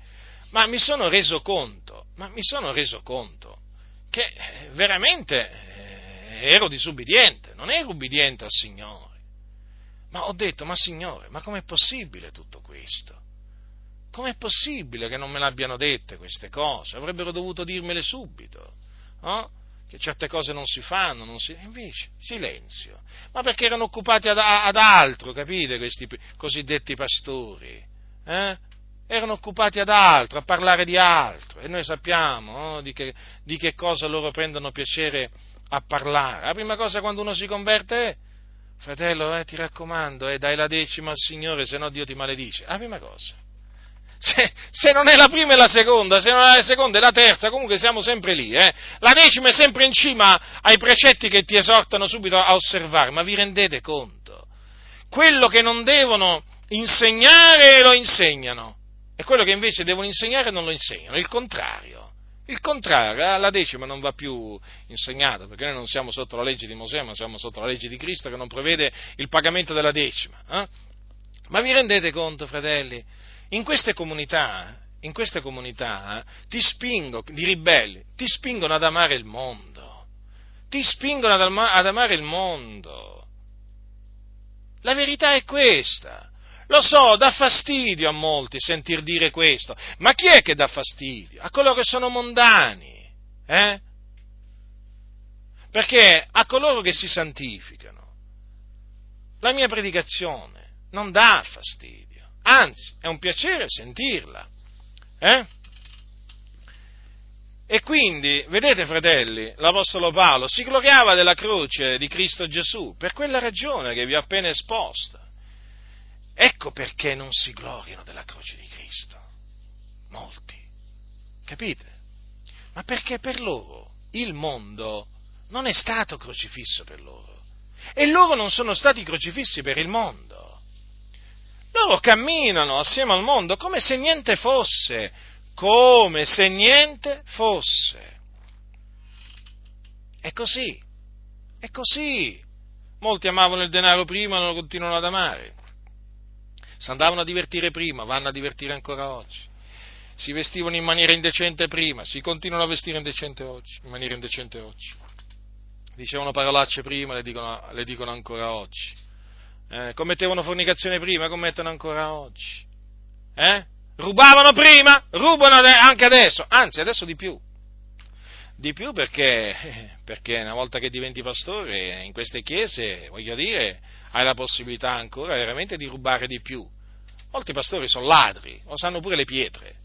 ma mi sono reso conto, ma mi sono reso conto che eh, veramente eh, ero disubbidiente, non ero ubbidiente al Signore. Ma ho detto, ma Signore, ma com'è possibile tutto questo? Com'è possibile che non me l'abbiano dette queste cose? Avrebbero dovuto dirmele subito, no? che certe cose non si fanno, non si... invece silenzio. Ma perché erano occupati ad, ad altro, capite, questi cosiddetti pastori? Eh? Erano occupati ad altro, a parlare di altro, e noi sappiamo no? di, che, di, che, cosa loro prendono piacere a parlare. La prima cosa quando uno si converte è, fratello, eh, ti raccomando, eh, dai la decima al Signore, se no Dio ti maledice. La prima cosa se, se, non è la prima e la seconda, se non è la seconda e la terza, comunque siamo sempre lì. Eh? La decima è sempre in cima ai precetti che ti esortano subito a osservare, ma vi rendete conto? Quello che non devono insegnare lo insegnano, e quello che invece devono insegnare non lo insegnano, il contrario. Il contrario, eh, la decima non va più insegnata, perché noi non siamo sotto la legge di Mosè, ma siamo sotto la legge di Cristo che non prevede il pagamento della decima. Eh? Ma vi rendete conto, fratelli? in queste comunità, in queste comunità ti spingo, di ribelli, ti spingono ad amare il mondo, ti spingono ad, ama, ad amare il mondo. La verità è questa. Lo so, dà fastidio a molti sentir dire questo, ma chi è che dà fastidio? A coloro che sono mondani, eh? Perché a coloro che si santificano, la mia predicazione non dà fastidio anzi è un piacere sentirla. Eh? E quindi, vedete fratelli, l'Apostolo Paolo si gloriava della croce di Cristo Gesù per quella ragione che vi ho appena esposta. Ecco perché non si gloriano della croce di Cristo. Molti. Capite? Ma perché per loro il mondo non è stato crocifisso per loro. E loro non sono stati crocifissi per il mondo. Loro camminano assieme al mondo come se niente fosse, come se niente fosse. È così, è così. Molti amavano il denaro prima e lo continuano ad amare. Si andavano a divertire prima, vanno a divertire ancora oggi. Si vestivano in maniera indecente prima, si continuano a vestire indecente oggi, in maniera indecente oggi. Dicevano parolacce prima, le dicono, le dicono ancora oggi. Eh, commettevano fornicazione prima, commettono ancora oggi. Eh? Rubavano prima, rubano anche adesso, anzi adesso di più. Di più perché, perché una volta che diventi pastore in queste chiese, voglio dire, hai la possibilità ancora veramente di rubare di più. Molti pastori sono ladri, o sanno pure le pietre.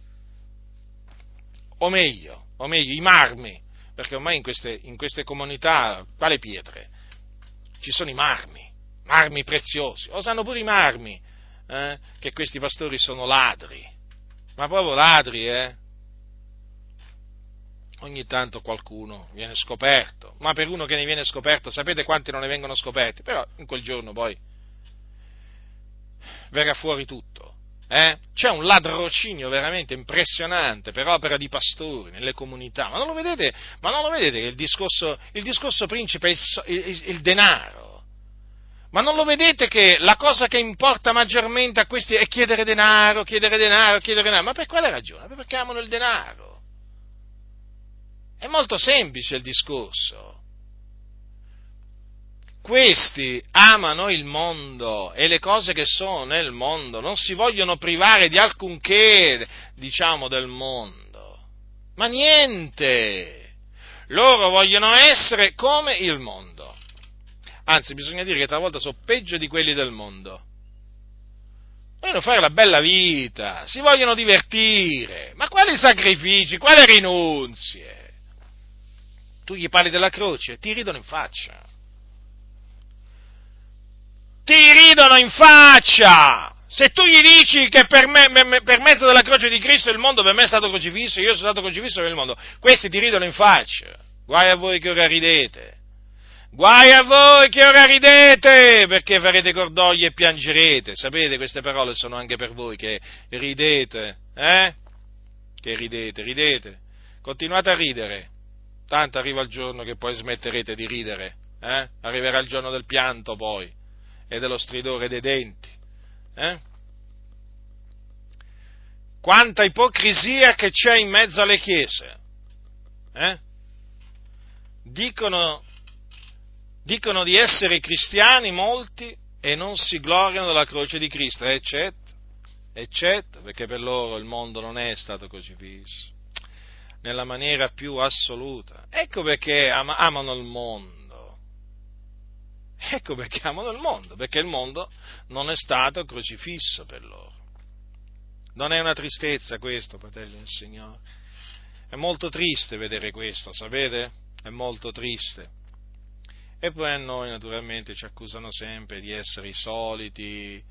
O meglio, o meglio, i marmi, perché ormai in queste, in queste comunità, quale pietre? Ci sono i marmi, marmi preziosi, o sanno pure i marmi, eh, che questi pastori sono ladri ma proprio ladri, eh? Ogni tanto qualcuno viene scoperto, ma per uno che ne viene scoperto, sapete quanti non ne vengono scoperti? Però in quel giorno poi verrà fuori tutto. Eh? C'è un ladrocinio veramente impressionante per opera di pastori nelle comunità, ma non lo vedete, ma non lo vedete che il discorso, il discorso principe è il, il, il denaro? Ma non lo vedete che la cosa che importa maggiormente a questi è chiedere denaro, chiedere denaro, chiedere denaro? Ma per quale ragione? Perché amano il denaro. È molto semplice il discorso. Questi amano il mondo e le cose che sono nel mondo, non si vogliono privare di alcunché, diciamo, del mondo. Ma niente! Loro vogliono essere come il mondo anzi bisogna dire che talvolta sono peggio di quelli del mondo. Vogliono fare la bella vita, si vogliono divertire, ma quali sacrifici, quali rinunzie? Tu gli parli della croce, ti ridono in faccia. Ti ridono in faccia! Se tu gli dici che per, me, per mezzo della croce di Cristo il mondo per me è stato crocifisso, io sono stato crocifisso per il mondo, questi ti ridono in faccia. Guai a voi che ora ridete. Guai a voi che ora ridete, perché farete cordoglio e piangerete. Sapete, queste parole sono anche per voi che ridete, eh? Che ridete, ridete. Continuate a ridere. Tanto arriva il giorno che poi smetterete di ridere, eh? Arriverà il giorno del pianto poi e dello stridore dei denti, eh? Quanta ipocrisia che c'è in mezzo alle chiese, eh? Dicono dicono di essere cristiani molti e non si gloriano della croce di Cristo, eccetto, eccetto, perché per loro il mondo non è stato crocifisso, nella maniera più assoluta. Ecco perché am- amano il mondo. Ecco perché amano il mondo, perché il mondo non è stato crocifisso per loro. Non è una tristezza questo, fratelli del Signore. È molto triste vedere questo, sapete? È molto triste. E poi a noi naturalmente ci accusano sempre di essere i soliti,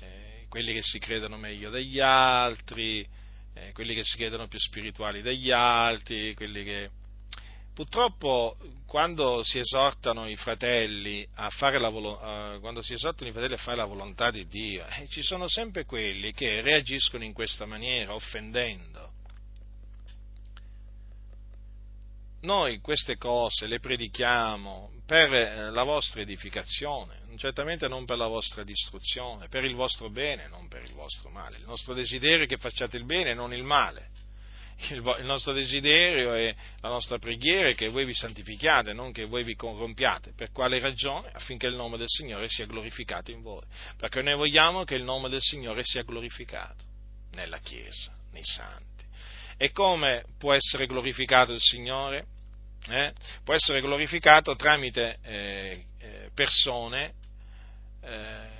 eh, quelli che si credono meglio degli altri, eh, quelli che si credono più spirituali degli altri, quelli che... Purtroppo quando si esortano i fratelli a fare la, esortano i fratelli a fare la volontà di Dio, eh, ci sono sempre quelli che reagiscono in questa maniera, offendendo. Noi queste cose le predichiamo per eh, la vostra edificazione, certamente non per la vostra distruzione, per il vostro bene, non per il vostro male. Il nostro desiderio è che facciate il bene non il male. Il nostro desiderio e la nostra preghiera è che voi vi santifichiate, non che voi vi corrompiate. Per quale ragione? Affinché il nome del Signore sia glorificato in voi. Perché noi vogliamo che il nome del Signore sia glorificato nella Chiesa, nei santi. E come può essere glorificato il Signore? Eh, può essere glorificato tramite eh, eh, persone eh,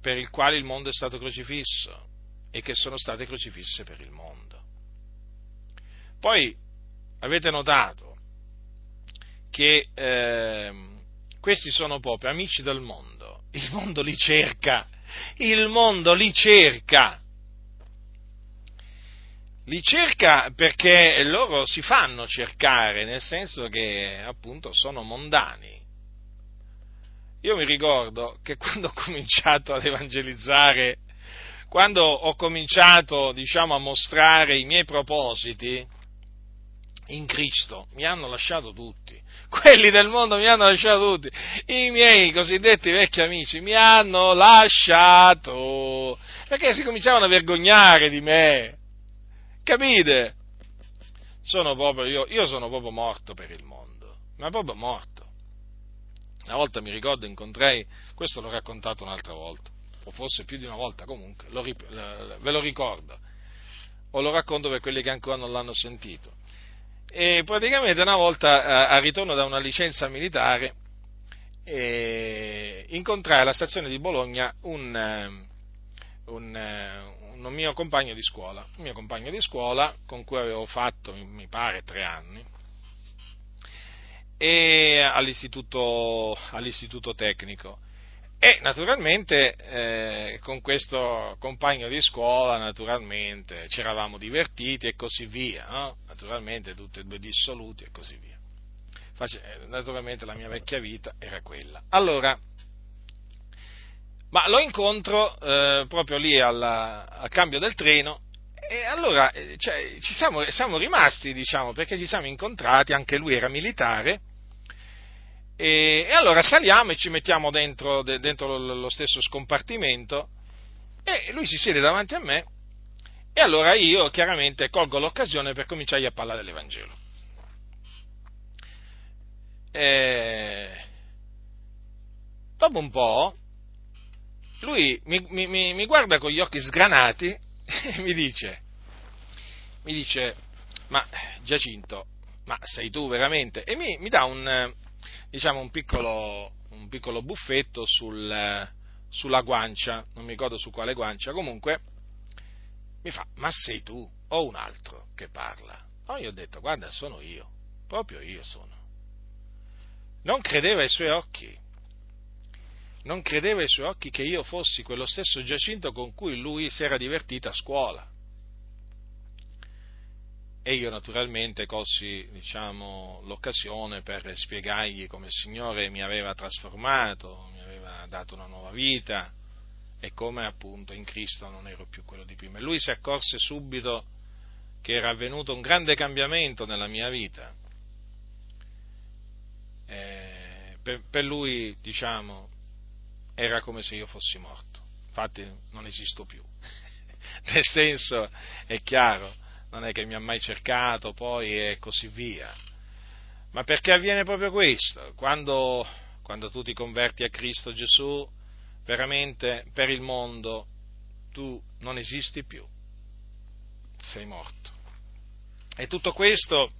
per il quale il mondo è stato crocifisso e che sono state crocifisse per il mondo. Poi avete notato che ehm, questi sono proprio amici del mondo, il mondo li cerca, il mondo li cerca li cerca perché loro si fanno cercare, nel senso che appunto sono mondani. Io mi ricordo che quando ho cominciato ad evangelizzare, quando ho cominciato, diciamo, a mostrare i miei propositi, in Cristo mi hanno lasciato tutti. Quelli del mondo mi hanno lasciato tutti. I miei cosiddetti vecchi amici mi hanno lasciato. Perché si cominciavano a vergognare di me. Capite? Sono proprio, io, io sono proprio morto per il mondo. Ma proprio morto. Una volta mi ricordo incontrai, questo l'ho raccontato un'altra volta, o forse più di una volta comunque, lo, ve lo ricordo, o lo racconto per quelli che ancora non l'hanno sentito e praticamente una volta al ritorno da una licenza militare incontrai alla stazione di Bologna un, un, un, mio compagno di scuola, un mio compagno di scuola con cui avevo fatto, mi pare, tre anni, all'istituto, all'istituto tecnico. E naturalmente eh, con questo compagno di scuola, naturalmente, ci eravamo divertiti e così via, no? naturalmente tutti e due dissoluti e così via. Eh, naturalmente la mia vecchia vita era quella. Allora, ma lo incontro eh, proprio lì alla, al cambio del treno e allora eh, cioè, ci siamo, siamo rimasti, diciamo, perché ci siamo incontrati, anche lui era militare, e, e allora saliamo e ci mettiamo dentro, de, dentro lo stesso scompartimento e lui si siede davanti a me e allora io chiaramente colgo l'occasione per cominciare a parlare dell'Evangelo. E, dopo un po' lui mi, mi, mi, guarda con gli occhi sgranati e mi dice, mi dice, ma Giacinto, ma sei tu veramente? E mi, mi dà un, diciamo, un piccolo, un piccolo buffetto sul, sulla guancia, non mi ricordo su quale guancia, comunque mi fa, ma sei tu o un altro che parla? No, io ho detto, guarda, sono io, proprio io sono. Non credeva ai suoi occhi, non credeva ai suoi occhi che io fossi quello stesso Giacinto con cui lui si era divertito a scuola e io naturalmente colsi diciamo, l'occasione per spiegargli come il Signore mi aveva trasformato, mi aveva dato una nuova vita e come appunto in Cristo non ero più quello di prima. E lui si accorse subito che era avvenuto un grande cambiamento nella mia vita. Eh, per, per lui, diciamo, era come se io fossi morto. Infatti non esisto più. Nel senso, è chiaro, non è che mi ha mai cercato poi e così via. Ma perché avviene proprio questo? Quando, quando tu ti converti a Cristo Gesù, veramente per il mondo tu non esisti più, sei morto. E tutto questo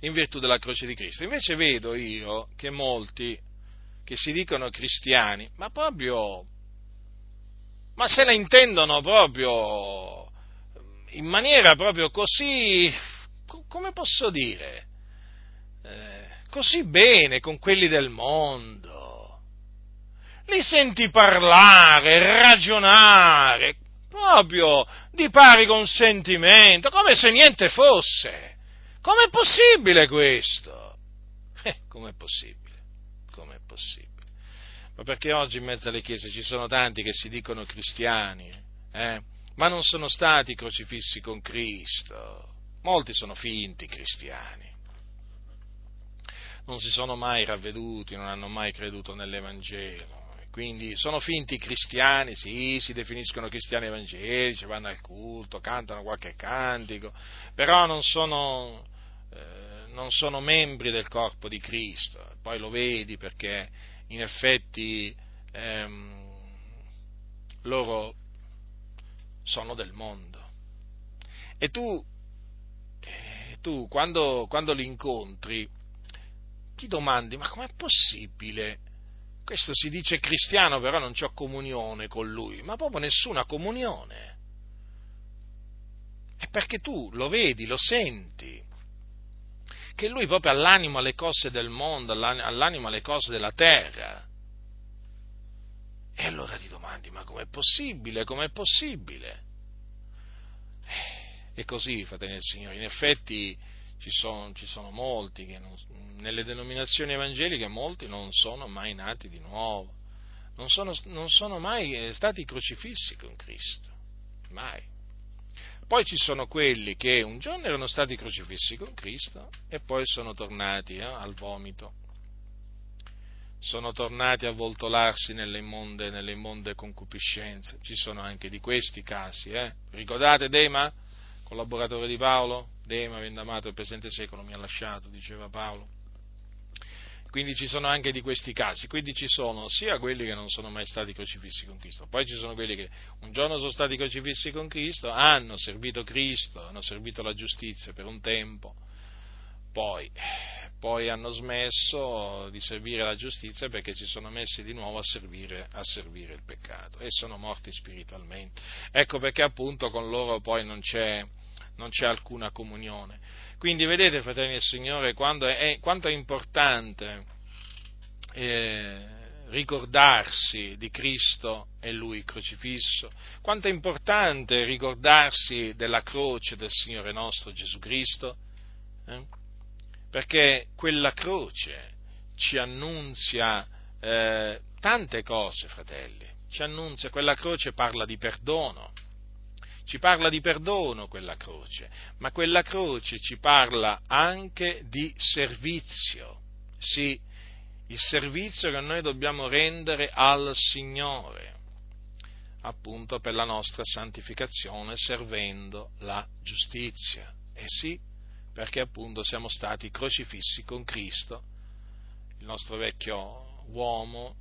in virtù della croce di Cristo. Invece vedo io che molti che si dicono cristiani, ma proprio, ma se la intendono proprio in maniera proprio così, come posso dire, eh, così bene con quelli del mondo. Li senti parlare, ragionare, proprio di pari consentimento, come se niente fosse. Com'è possibile questo? Eh, com'è possibile? Possibile? Ma perché oggi in mezzo alle chiese ci sono tanti che si dicono cristiani, eh? ma non sono stati crocifissi con Cristo. Molti sono finti cristiani. Non si sono mai ravveduti, non hanno mai creduto nell'Evangelo. Quindi sono finti cristiani, sì, si definiscono cristiani evangelici, vanno al culto, cantano qualche cantico, però non sono, eh, non sono membri del corpo di Cristo. Poi lo vedi perché in effetti ehm, loro sono del mondo. E tu, eh, tu quando, quando li incontri, ti domandi, ma com'è possibile? Questo si dice cristiano, però non c'ho comunione con lui, ma proprio nessuna comunione. È perché tu lo vedi, lo senti, che lui proprio all'anima le cose del mondo, all'anima le cose della terra. E allora ti domandi, ma com'è possibile? Com'è possibile? E così, fratelli del Signore, in effetti ci sono, ci sono molti che non, nelle denominazioni evangeliche molti non sono mai nati di nuovo, non sono, non sono mai stati crocifissi con Cristo, mai. Poi ci sono quelli che un giorno erano stati crocifissi con Cristo e poi sono tornati eh, al vomito, sono tornati a voltolarsi nelle immonde, nelle immonde concupiscenze. Ci sono anche di questi casi. Eh? Ricordate Dema, collaboratore di Paolo? Dema, avendo amato il presente secolo, mi ha lasciato, diceva Paolo quindi ci sono anche di questi casi, quindi ci sono sia quelli che non sono mai stati crocifissi con Cristo, poi ci sono quelli che un giorno sono stati crocifissi con Cristo, hanno servito Cristo, hanno servito la giustizia per un tempo, poi, poi hanno smesso di servire la giustizia perché si sono messi di nuovo a servire, a servire il peccato e sono morti spiritualmente. Ecco perché appunto con loro poi non c'è, non c'è alcuna comunione. Quindi vedete, fratelli del Signore, è, quanto è importante eh, ricordarsi di Cristo e Lui crocifisso, quanto è importante ricordarsi della croce del Signore nostro Gesù Cristo, eh? perché quella croce ci annunzia eh, tante cose, fratelli, ci annunzia, quella croce parla di perdono, ci parla di perdono quella croce, ma quella croce ci parla anche di servizio, sì, il servizio che noi dobbiamo rendere al Signore, appunto per la nostra santificazione, servendo la giustizia. E sì, perché appunto siamo stati crocifissi con Cristo, il nostro vecchio uomo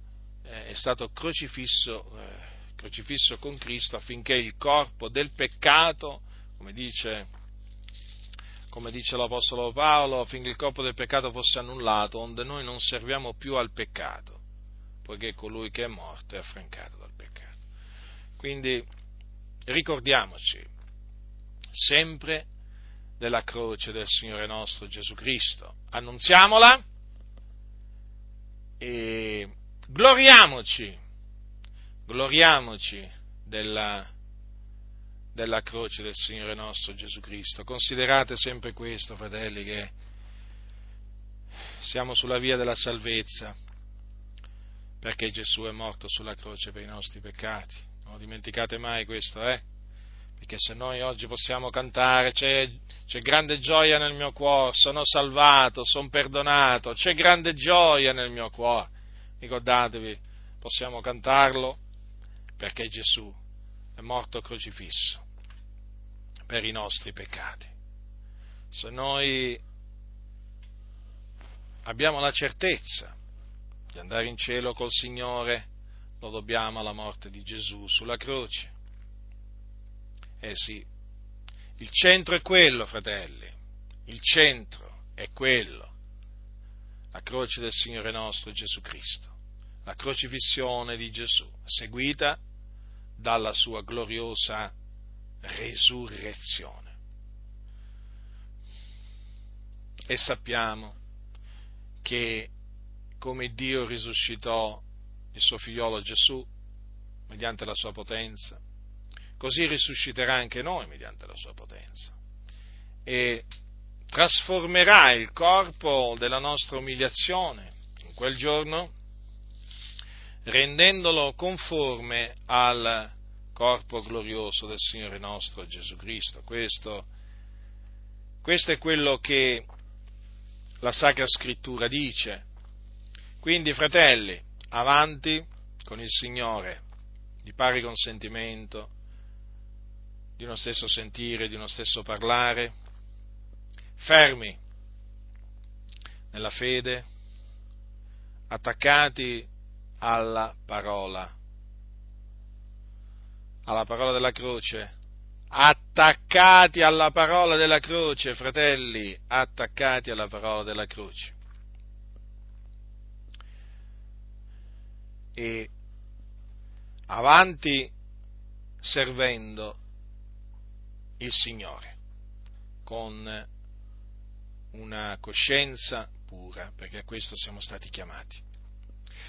eh, è stato crocifisso. Crocifisso con Cristo affinché il corpo del peccato, come dice, come dice l'Apostolo Paolo, affinché il corpo del peccato fosse annullato, onde noi non serviamo più al peccato, poiché colui che è morto è affrancato dal peccato. Quindi ricordiamoci sempre della croce del Signore nostro Gesù Cristo, annunziamola e gloriamoci gloriamoci della, della croce del Signore nostro Gesù Cristo. Considerate sempre questo, fratelli, che siamo sulla via della salvezza, perché Gesù è morto sulla croce per i nostri peccati. Non dimenticate mai questo, eh? Perché se noi oggi possiamo cantare, c'è, c'è grande gioia nel mio cuore, sono salvato, sono perdonato, c'è grande gioia nel mio cuore. Ricordatevi, possiamo cantarlo perché Gesù è morto crocifisso per i nostri peccati. Se noi abbiamo la certezza di andare in cielo col Signore, lo dobbiamo alla morte di Gesù sulla croce. Eh sì, il centro è quello, fratelli, il centro è quello, la croce del Signore nostro Gesù Cristo, la crocifissione di Gesù, seguita dalla sua gloriosa resurrezione. E sappiamo che come Dio risuscitò il suo figliolo Gesù mediante la sua potenza, così risusciterà anche noi mediante la sua potenza e trasformerà il corpo della nostra umiliazione in quel giorno rendendolo conforme al corpo glorioso del Signore nostro Gesù Cristo. Questo, questo è quello che la Sacra Scrittura dice. Quindi, fratelli, avanti con il Signore, di pari consentimento, di uno stesso sentire, di uno stesso parlare, fermi nella fede, attaccati alla parola, alla parola della croce, attaccati alla parola della croce, fratelli, attaccati alla parola della croce. E avanti servendo il Signore con una coscienza pura, perché a questo siamo stati chiamati.